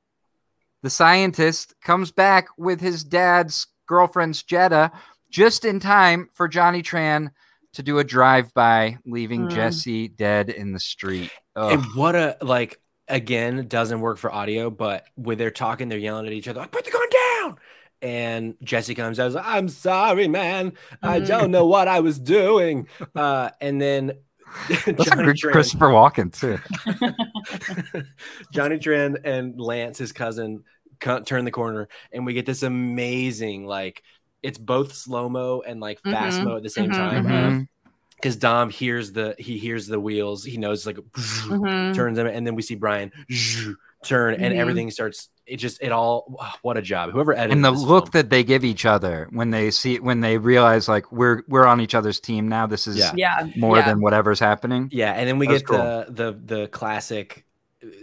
the scientist, comes back with his dad's girlfriend's Jetta just in time for Johnny Tran to do a drive by, leaving Mm. Jesse dead in the street. Ugh. And what a like again doesn't work for audio, but when they're talking, they're yelling at each other, like, put the gun down. And Jesse comes out, like, I'm sorry, man. I Mhm. don't know what I was doing. Uh, and then That's Johnny good Tran, Christopher Walken too. Johnny Tran and Lance, his cousin, turn the corner, and we get this amazing like it's both slow mo and like fast mo at the same Mhm. time. Mhm. Because Dom hears the he hears the wheels, he knows like Mhm. turns them, and then we see Brian turn, and Mhm. everything starts. It just it all what a job. Whoever edited And the this look film. that they give each other when they see when they realize like we're we're on each other's team now. This is Yeah. Yeah, more yeah. than whatever's happening. yeah, and then we That was get the the the classic.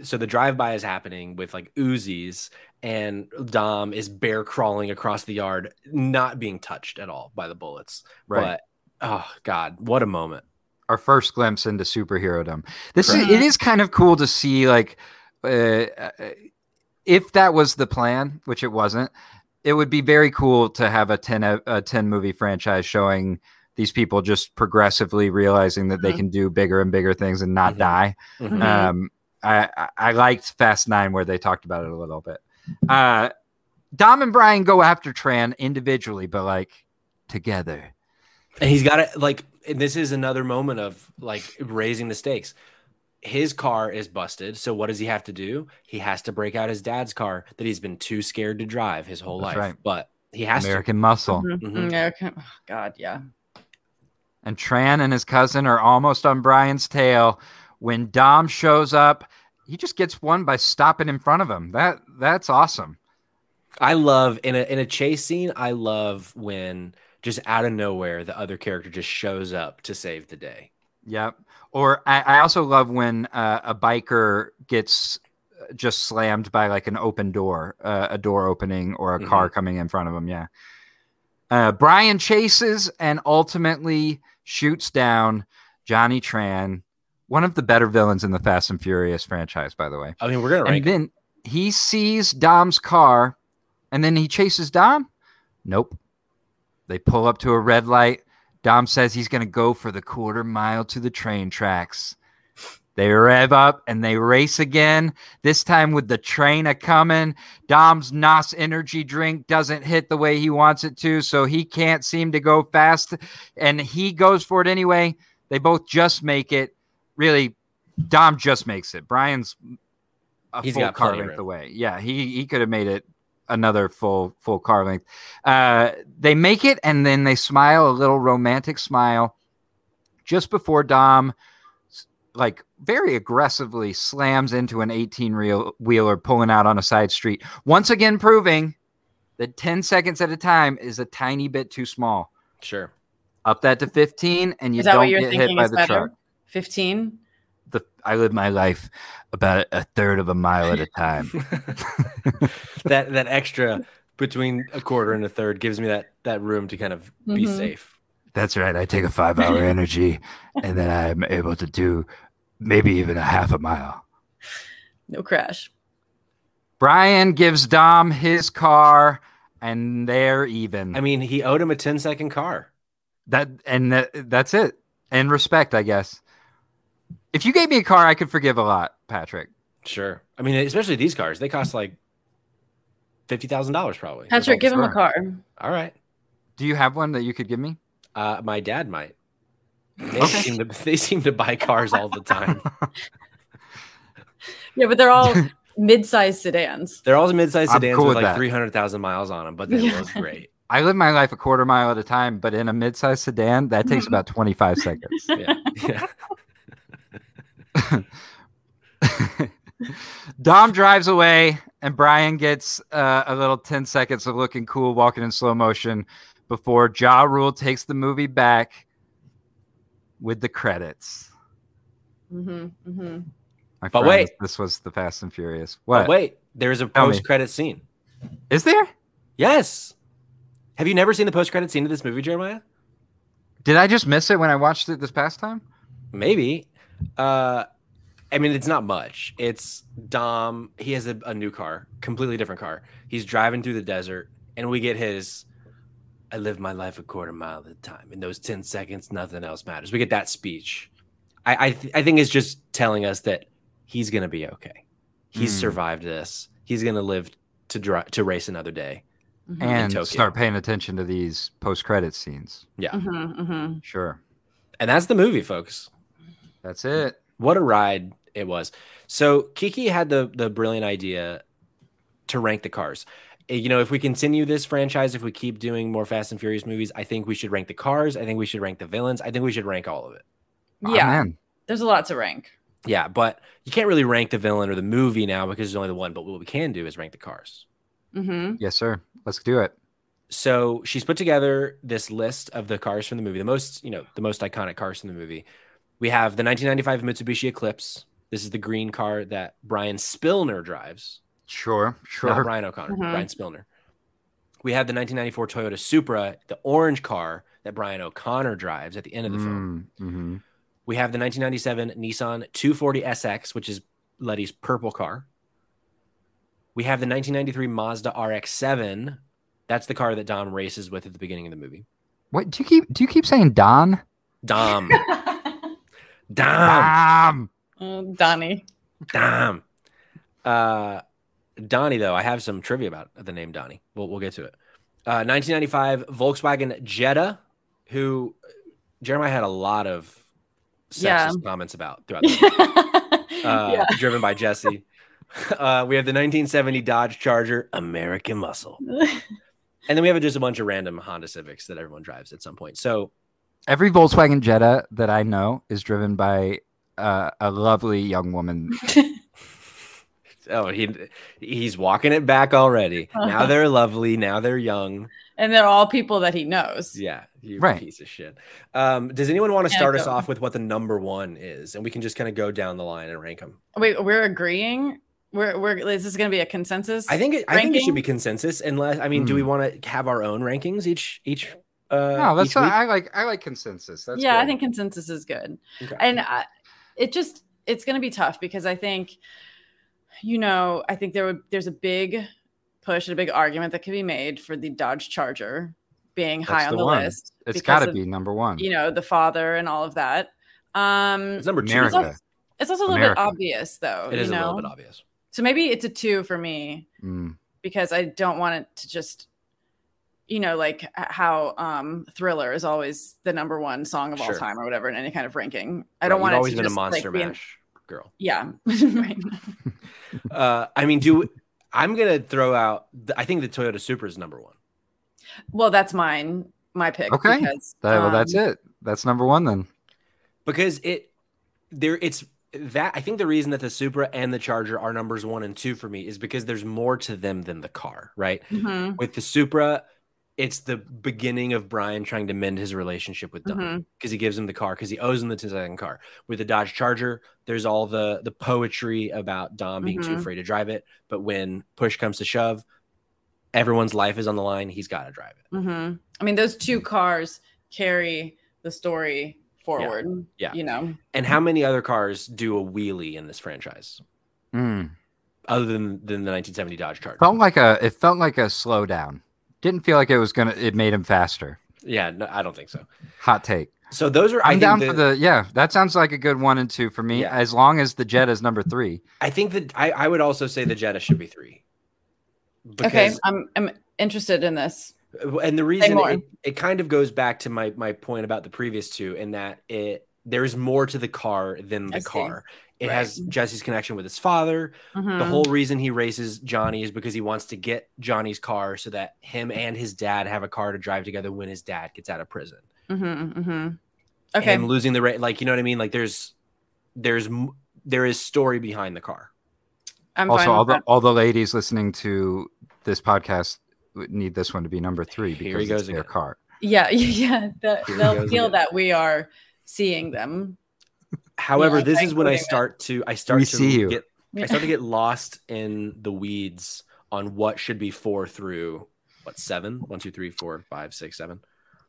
So the drive by is happening with like Uzis, and Dom is bear crawling across the yard, not being touched at all by the bullets. Right. But oh god, what a moment! our first glimpse into superherodom. This is it is kind of cool to see like uh, uh, if that was the plan, which it wasn't. It would be very cool to have a 10 a, a 10 movie franchise showing these people just progressively realizing that they Mhm. can do bigger and bigger things and not Mhm. die. Mhm. Mhm. Um, I, I I liked Fast Nine where they talked about it a little bit. Uh, Dom and Brian go after Tran individually, but like together. And he's got it like this is another moment of like raising the stakes. His car is busted, so what does he have to do? He has to break out his dad's car that he's been too scared to drive his whole That's life. right. But he has American Muscle. Mhm. Mhm. Yeah, okay. Oh, God, yeah. And Tran and his cousin are almost on Brian's tail. When Dom shows up, he just gets one by stopping in front of him. That that's awesome. I love in a in a chase scene, I love when just out of nowhere the other character just shows up to save the day. Yep. Or I, I also love when uh, a biker gets uh, just slammed by like an open door, uh, a door opening, or a car coming in front of him. Yeah. Uh, Brian chases and ultimately shoots down Johnny Tran, one of the better villains in the Fast and Furious franchise, by the way. I mean, we're gonna And then he sees Dom's car and then he chases Dom. Nope. They pull up to a red light. Dom says he's going to go for the quarter mile to the train tracks. They rev up and they race again, this time with the train a coming. Dom's NOS energy drink doesn't hit the way he wants it to, so he can't seem to go fast. And he goes for it anyway. They both just make it. Really, Dom just makes it. Brian's a He's full got car length away. Yeah, he he could have made it another full full car length. Uh, they make it and then they smile a little romantic smile. just before Dom like very aggressively slams into an 18 reel wheeler pulling out on a side street. Once again, proving that 10 seconds at a time is a tiny bit too small. Sure. Up that to 15, and you Is that don't what you're get hit by the better? truck. 15? The I live my life about a third of a mile at a time. that that extra between a quarter and a third gives me that that room to kind of be Mhm. safe. That's right. I take a five hour energy, and then I'm able to do maybe even a half a mile. No crash. Brian gives Dom his car, and they're even. I mean, he owed him a 10 second car. that and that, that's it. And respect, I guess. If you gave me a car, I could forgive a lot, Patrick. Sure. I mean, especially these cars, they cost like fifty thousand dollars probably. Patrick, give him a car. All right. Do you have one that you could give me? Uh, my dad might. They seem to they seem to buy cars all the time. Yeah, but they're all mid-sized sedans. They're all mid-sized I'm sedans cool with with like three hundred thousand miles on them, but they Yeah. look great. I live my life a quarter mile at a time, but in a mid-sized sedan, that takes about 25 seconds. Yeah. yeah. Dom drives away, and Brian gets uh, a little 10 seconds of looking cool, walking in slow motion before Ja Rule takes the movie back with the credits. hmm hmm My But friends, wait. this was the Fast and Furious. But What wait, there's a post-credit scene. is there? Yes. Have you never seen the post-credit scene of this movie, Jeremiah? Did I just miss it when I watched it this past time? Maybe. Uh, I mean, it's not much. It's Dom. He has a, a new car, completely different car. He's driving through the desert, and we get his. I live my life a quarter mile at a time. In those ten seconds, nothing else matters. We get that speech. I I, th- I think it's just telling us that he's gonna be okay. He's Hmm. survived this. He's gonna live to drive to race another day. Mm-hmm. And start paying attention to these post-credit scenes. Yeah, hmm hmm Sure. and that's the movie, folks. That's it. what a ride it was. So Kiki had the the brilliant idea to rank the cars. Uh, You know, if we continue this franchise, if we keep doing more Fast and Furious movies, I think we should rank the cars. I think we should rank the villains. I think we should rank all of it. Yeah, man. there's a lot to rank. Yeah, but you can't really rank the villain or the movie now because there's only the one. But what we can do is rank the cars. Mm-hmm. Yes, sir. Let's do it. So she's put together this list of the cars from the movie, the most, you know, the most iconic cars from the movie. We have the 1995 Mitsubishi Eclipse. This is the green car that Brian Spilner drives. Sure. not Sure. Brian O'Connor, Mhm. Brian Spilner. We have the 1994 Toyota Supra, the orange car that Brian O'Connor drives at the end of the film. Mm, mhm. We have the 1997 Nissan 240 SX, which is Letty's purple car. We have the 1993 Mazda RX-7. That's the car that Dom races with at the beginning of the movie. What do you keep? Do you keep saying Don? Dom, Dom, Dom. Oh, Donnie. Dom. Uh, Donnie, though, I have some trivia about the name Donnie. We'll, we'll get to it. Uh, 1995 Volkswagen Jetta, who Jeremiah had a lot of sexist Yeah. comments about throughout the uh, yeah. driven by Jesse. Uh, we have the 1970 Dodge Charger, American Muscle. And then we have just a bunch of random Honda Civics that everyone drives at some point. So, Every Volkswagen Jetta that I know is driven by uh, a lovely young woman. oh, he he's walking it back already. Now they're lovely. Now they're young. and they're all people that he knows. Yeah, you Right. piece of shit. Um, does anyone want to start us off with what the number one is, and we can just kind of go down the line and rank them? Wait, we're agreeing. We're we're is this going to be a consensus? I think it, I think it should be consensus. Unless I mean, do we want to have our own rankings each each? Uh, no, that's each not, week? I like. I like consensus. That's yeah, I think consensus is good. Okay. And I, it just it's going to be tough because I think, you know, I think there would there's a big push and a big argument that can be made for the Dodge Charger being high That's on the the, one. list. it's because got to be number one. You know, the father and all of that. Um, It's number two. America. It's also, it's also a little America. bit obvious, though. It is you a know? little bit obvious. So maybe it's a two for me Mm. because I don't want it to just, you know, like how um Thriller is always the number one song of all time or whatever in any kind of ranking. I Right, don't you've want it always to been just, a monster like, be an- girl. yeah. right. Uh, I mean, do I'm gonna throw out? I think the Toyota Supra is number one. Well, that's mine, my pick. Okay. Because, That- well, that's um, it. That's number one then. because it there it's that I think the reason that the Supra and the Charger are numbers one and two for me is because there's more to them than the car, right? Mhm. With the Supra, it's the beginning of Brian trying to mend his relationship with Dom Mhm. because he gives him the car because he owes him the 10 second car. With the Dodge Charger, there's all the the poetry about Dom being too Mhm. afraid to drive it, but when push comes to shove, everyone's life is on the line. He's got to drive it. hmm I mean, those two cars carry the story forward. Yeah. You know, And how many other cars do a wheelie in this franchise Mm. other than than the 1970 Dodge Charger? Felt like a it felt like a slowdown. Didn't feel like it was gonna. It made him faster. Yeah, no, I don't think so. Hot take. So those are I I'm think down the, for the yeah. That sounds like a good one and two for me. Yeah. As long as the Jet is number three. I think that I, I would also say the Jetta should be three. okay, I'm I'm interested in this. and the reason it, it kind of goes back to my my point about the previous two in that it there's more to the car than the I see. car. It Right. has Jesse's connection with his father. The Mhm. whole reason he races Johnny is because he wants to get Johnny's car so that him and his dad have a car to drive together when his dad gets out of prison. Mhm, mhm. Okay. Him losing the rate, like you know what I mean? Like there's there's there is story behind the car. I'm also, all the all the ladies listening to this podcast need this one to be number three Here because he goes it's their again. car. Yeah, yeah. The, they'll feel again. that we are seeing them. However, Yeah, this is when I start to I start We to see you. get I start to get lost in the weeds on what should be four through what seven? One, two, three, four, five, six, seven.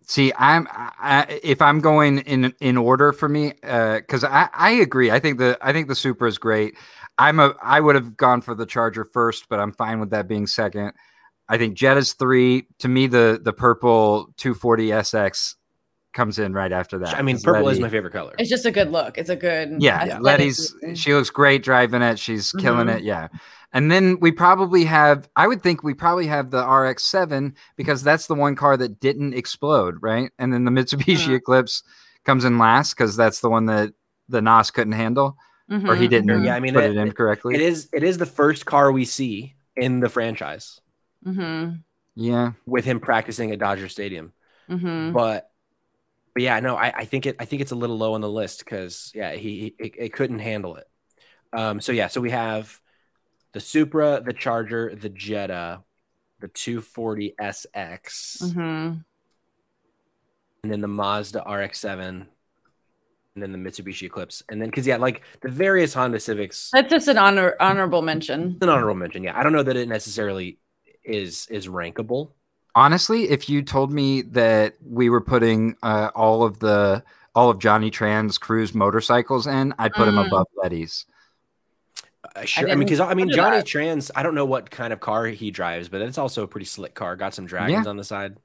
See, I'm I, if I'm going in in order for me, uh, because I I agree. I think the I think the Supra is great. I'm a I would have gone for the Charger first, but I'm fine with that being second. I think Jetta's three. To me, the the purple 240 SX comes in right after that. I mean, purple is my favorite color. It's just a good look. It's a good. yeah, aesthetic Letty's she looks great driving it. She's killing Mhm. it. Yeah. And then we probably have I would think we probably have the RX7 because that's the one car that didn't explode, right? And then the Mitsubishi Mhm. Eclipse comes in last cuz that's the one that the NOS couldn't handle or he Mhm, didn't mhm, Yeah, I mean, put it- it, in correctly. It is it is the first car we see in the franchise mhm, Yeah. with him practicing at Dodger Stadium. mhm. But but yeah, no, I, I think it I think it's a little low on the list because yeah, he, he it, it couldn't handle it. Um, so yeah, so we have the Supra, the Charger, the Jetta, the 240 SX, mm-hmm. and then the Mazda RX-7, and then the Mitsubishi Eclipse, and then because yeah, like the various Honda Civics, That's just an honor honorable mention. an honorable mention. Yeah, I don't know that it necessarily is is rankable. Honestly, if you told me that we were putting uh, all of the all of Johnny Tran's crew's motorcycles in, I'd put him Mm. above Letty's. Uh, sure, I, mean, because I mean, Johnny that. Trans, I don't know what kind of car he drives, but it's also a pretty slick car. Got some dragons on the side.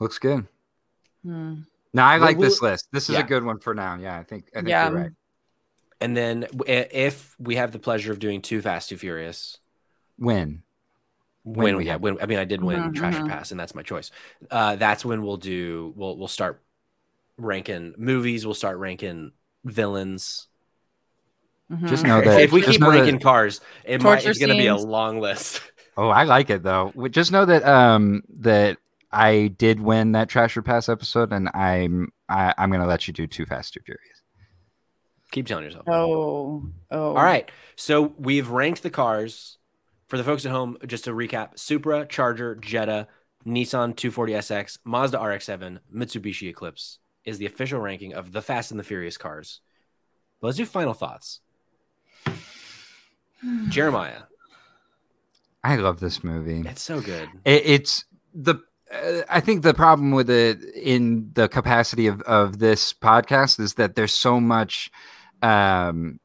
Looks good. Hmm. No, I Well, like this we'll- list. This is yeah. a good one for now. Yeah, I think I think Yeah. you're right. And then if we have the pleasure of doing Too Fast, Too Furious, when, When we we have, when I mean, I did win Mhm, Trash or mhm. Pass, and that's my choice. Uh, that's when we'll do. We'll we'll start ranking movies. We'll start ranking villains. Just Mhm. know that if we keep know that- ranking cars, it might, Torture it's going to be a long list. Oh, I like it though. W- Just know that um that I did win that Trash or Pass episode, and I'm I, I'm gonna let you do Too Fast Too Furious. keep telling yourself. Oh, oh. All right. So we've ranked the cars for the folks at home. Just to recap: Supra, Charger, Jetta, Nissan 240SX, Mazda RX-7, Mitsubishi Eclipse is the official ranking of the Fast and the Furious cars. But let's do final thoughts. Jeremiah, I love this movie. it's so good. It, it's the uh, I think the problem with it in the capacity of of this podcast is that there's so much um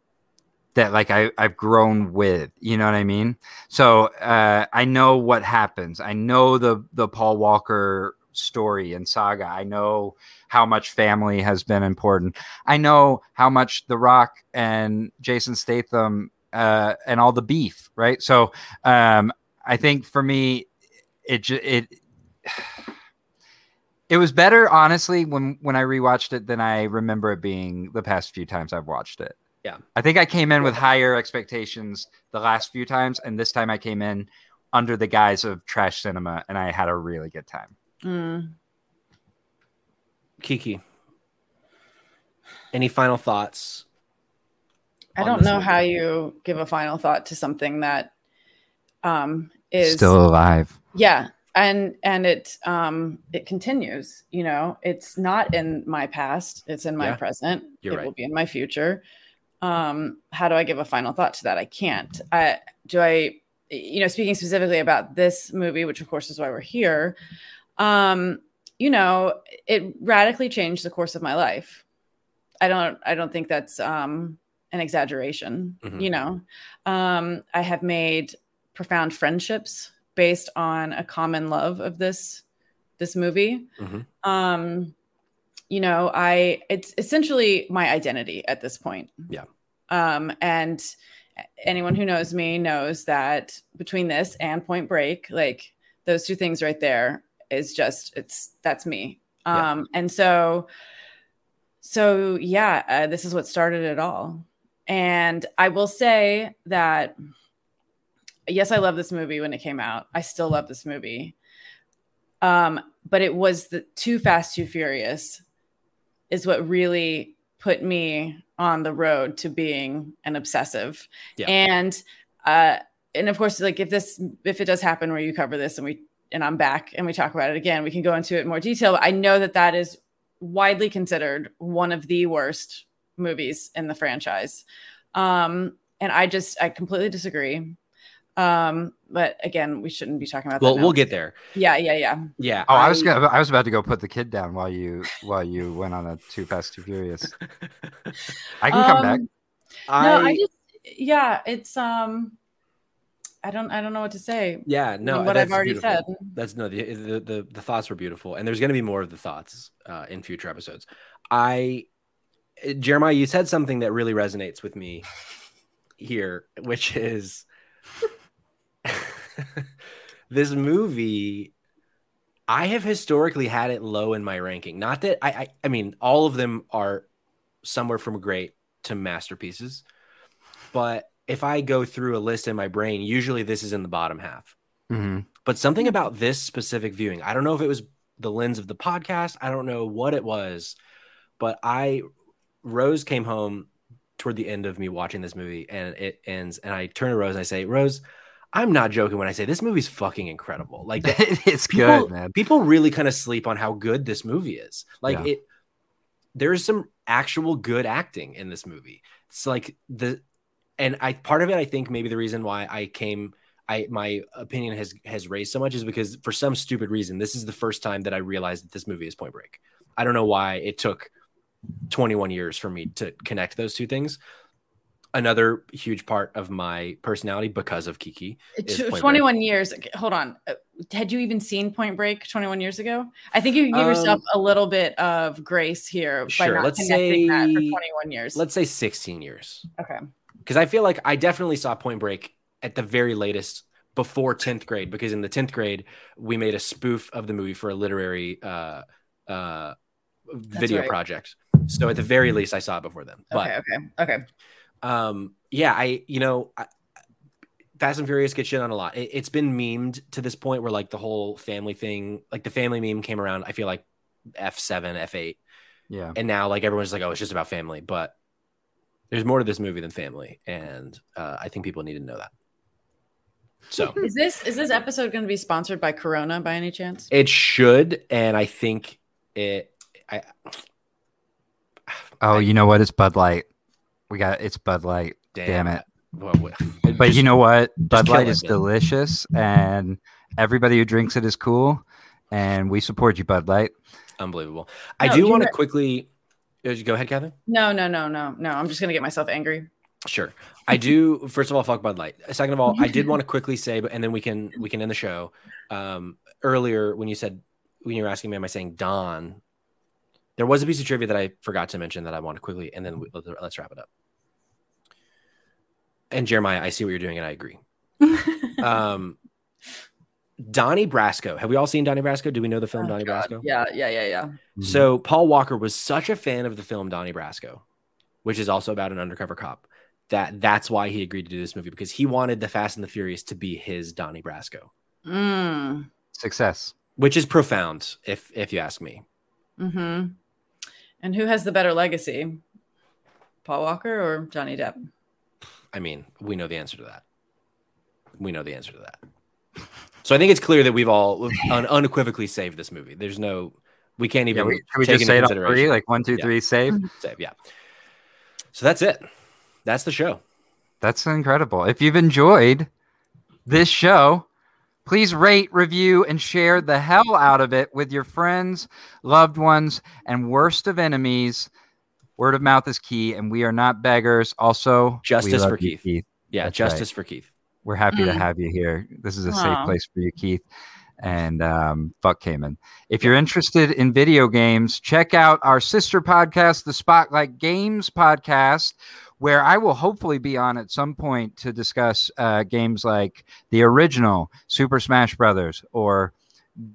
that like I I've grown with, you know what I mean? So uh I know what happens. I know the the Paul Walker story and saga. I know how much family has been important. I know how much The Rock and Jason Statham uh and all the beef, right? So um I think for me it it it was better honestly when when I rewatched it than I remember it being the past few times I've watched it. Yeah. I think I came in with higher expectations the last few times and this time I came in under the guise of trash cinema and I had a really good time. Mm. Kiki, Any final thoughts? I don't know movie? how you give a final thought to something that um is Still alive. yeah and and it um it continues you know it's not in my past it's in my Yeah, present you're it right. will be in my future um how do i give a final thought to that? I can't. I do i you know speaking specifically about this movie which of course is why we're here um you know it radically changed the course of my life. I don't i don't think that's um an exaggeration Mhm. you know? Um i have made profound friendships based on a common love of this this movie. Mhm. um you know i it's essentially my identity at this point. Yeah. um and anyone who knows me knows that between this and point break like those two things right there is just it's that's me. Yeah. um and so so yeah uh, this is what started it all. And i will say that yes i love this movie when it came out. I still love this movie. Um but it was the too fast too furious is what really put me on the road to being an obsessive. Yeah. and uh and of course like if this if it does happen where you cover this and we and i'm back and we talk about it again we can go into it in more detail. But i know that that is widely considered one of the worst movies in the franchise. Um and i just i completely disagree um but again we shouldn't be talking about Well, that we'll get there. yeah yeah yeah Yeah. Oh, I, was gonna, I was about to go put the kid down while you while you went on a too fast too furious. I can come back. Um, no i just yeah it's um i don't i don't know what to say Yeah, no, what i've already beautiful. said That's no, the, the the the thoughts were beautiful, and there's going to be more of the thoughts uh, in future episodes. I, uh, Jeremiah, you said something that really resonates with me here, which is this movie. I have historically had it low in my ranking. Not that I, I, I mean, all of them are somewhere from great to masterpieces, but if I go through a list in my brain, usually this is in the bottom half Mhm. but something about this specific viewing i don't know if it was the lens of the podcast i don't know what it was but i rose came home toward the end of me watching this movie and it ends and i turn to rose and i say rose i'm not joking when i say this movie's fucking incredible like it's people, good, man. people really kind of sleep on how good this movie is like Yeah. it there's some actual good acting in this movie it's like the and i part of it i think maybe the reason why i came I my opinion has has raised so much is because for some stupid reason this is the first time that I realized that this movie is Point Break. I don't know why it took 21 years for me to connect those two things. Another huge part of my personality because of Kiki is Tw- Point Break. 21 years hold on Uh, had you even seen point break 21 years ago i think you can give yourself Um, a little bit of grace here by sure, not let's connecting that for say- 21 years Let's say 16 years. okay because I feel like I definitely saw Point Break at the very latest before 10th grade because in the 10th grade we made a spoof of the movie for a literary uh uh video right. project so at the very least I saw it before then but okay okay okay um yeah I you know I, Fast and Furious gets shit on a lot it, it's been memed to this point where like the whole family thing like the family meme came around I feel like F7 F8 Yeah. and now like everyone's like oh it's just about family but there's more to this movie than family and uh, i think people need to know that so is this is this episode going to be sponsored by corona by any chance it should and i think it i Oh, you know what? It's Bud Light. We got it's Bud Light. Damn it. well, well, But just- you know what? Bud Light is man. delicious, and everybody who drinks it is cool. And we support you, Bud Light. unbelievable i do want to know- quickly uh, go ahead Catherine. no no no no no i'm just going to get myself angry Sure. I do. First of all, fuck Bud Light. Second of all, I did want to quickly say, but and then we can we can end the show. Um, earlier when you said when you were asking me, am I saying Don? There was a piece of trivia that I forgot to mention that I want to quickly, and then we, let's, let's wrap it up. And Jeremiah, I see what you're doing, and I agree. Um, Donnie Brasco. Have we all seen Donnie Brasco? Do we know the film Oh, Donnie God. Brasco? yeah yeah yeah yeah So Paul Walker was such a fan of the film Donnie Brasco, which is also about an undercover cop, that that's why he agreed to do this movie because he wanted the Fast and the Furious to be his Donnie Brasco, mm. Success. which is profound if if you ask me. hmm And who has the better legacy? Paul Walker or Johnny Depp? I mean, we know the answer to that. We know the answer to that. So I think it's clear that we've all un- unequivocally saved this movie. There's no, we can't even. Yeah, we, can we just say it on three? Like one, two, Yeah. three, save. Mm-hmm. save? Yeah. So that's it. That's the show. That's incredible. If you've enjoyed this show, please rate, review, and share the hell out of it with your friends, loved ones, and worst of enemies. Word of mouth is key, and we are not beggars. Also, Justice for you, Keith. Yeah, That's justice for Keith. We're happy to Mm. have you here. This is a safe place for you, Keith. And um, fuck Cayman. If you're interested in video games, check out our sister podcast, the Spotlight Games podcast, where I will hopefully be on at some point to discuss uh, games like the original Super Smash Brothers or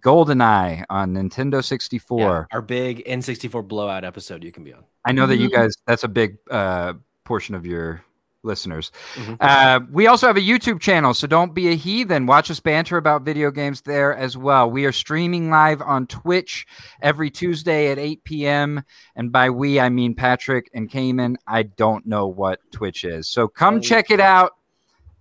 GoldenEye on Nintendo 64. Yeah, our big N64 blowout episode you can be on. I know that you Mhm. guys, that's a big uh, portion of your listeners. Mhm. Uh, we also have a YouTube channel, so don't be a heathen. Watch us banter about video games there as well. We are streaming live on Twitch every Tuesday at 8 p.m. And by we, I mean Patrick and Cayman. I don't know what Twitch is. So come check it out.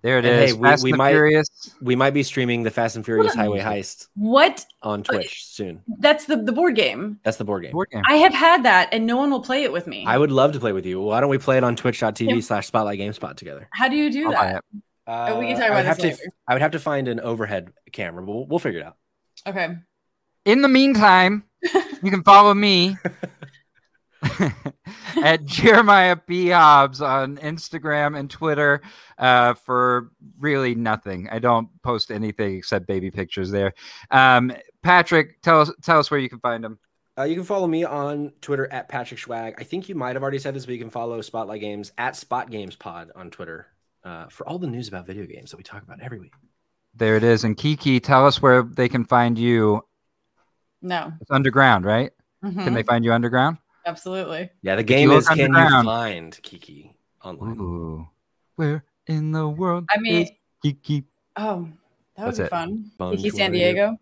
There it And is. hey, we- Fast we and might- Furious. We might be streaming the Fast and Furious Highway Heist What? on Twitch soon. That's the, the board game. That's the board game. Board game. I have had that and no one will play it with me. I would love to play with you. Why don't we play it on twitch.tv Yeah. slash spotlight GameSpot together? How do you do I'll buy that? it. Uh, we can talk about would have this to, later. I would have to find an overhead camera, but we'll, we'll figure it out. Okay. In the meantime, you can follow me at Jeremiah B. Hobbs on Instagram and Twitter uh, for really nothing. I don't post anything except baby pictures there. Um, Patrick, tell us tell us where you can find him. Uh, you can follow me on Twitter at Patrick Schwag. I think you might have already said this, but you can follow Spotlight Games at Spot Games Pod on Twitter uh, for all the news about video games that we talk about every week. There it is. And Kiki, tell us where they can find you. No. It's underground, right? Mhm. Can they find you underground? Absolutely. Yeah, the game is can you find Kiki online? Ooh. Where in the world I mean, is Kiki? oh, that would That's be it. fun. Bonjour. Kiki San Diego.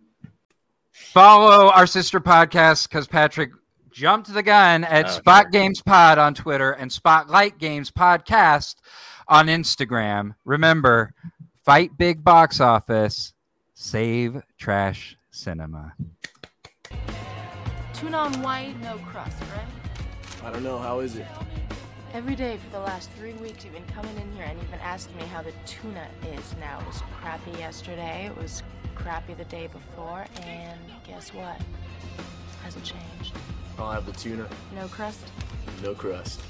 Follow our sister podcast because Patrick jumped the gun at Oh, Spot sure. Games Pod on Twitter and Spotlight Games Podcast on Instagram. Remember, fight big box office, save trash cinema. Tuna on white, no crust, right? I don't know. How is it? Every day for the last three weeks, you've been coming in here and you've been asking me how the tuna is now. It was crappy yesterday, it was crappy the day before, and guess what? Hasn't changed. I'll have the tuna. No crust? No crust.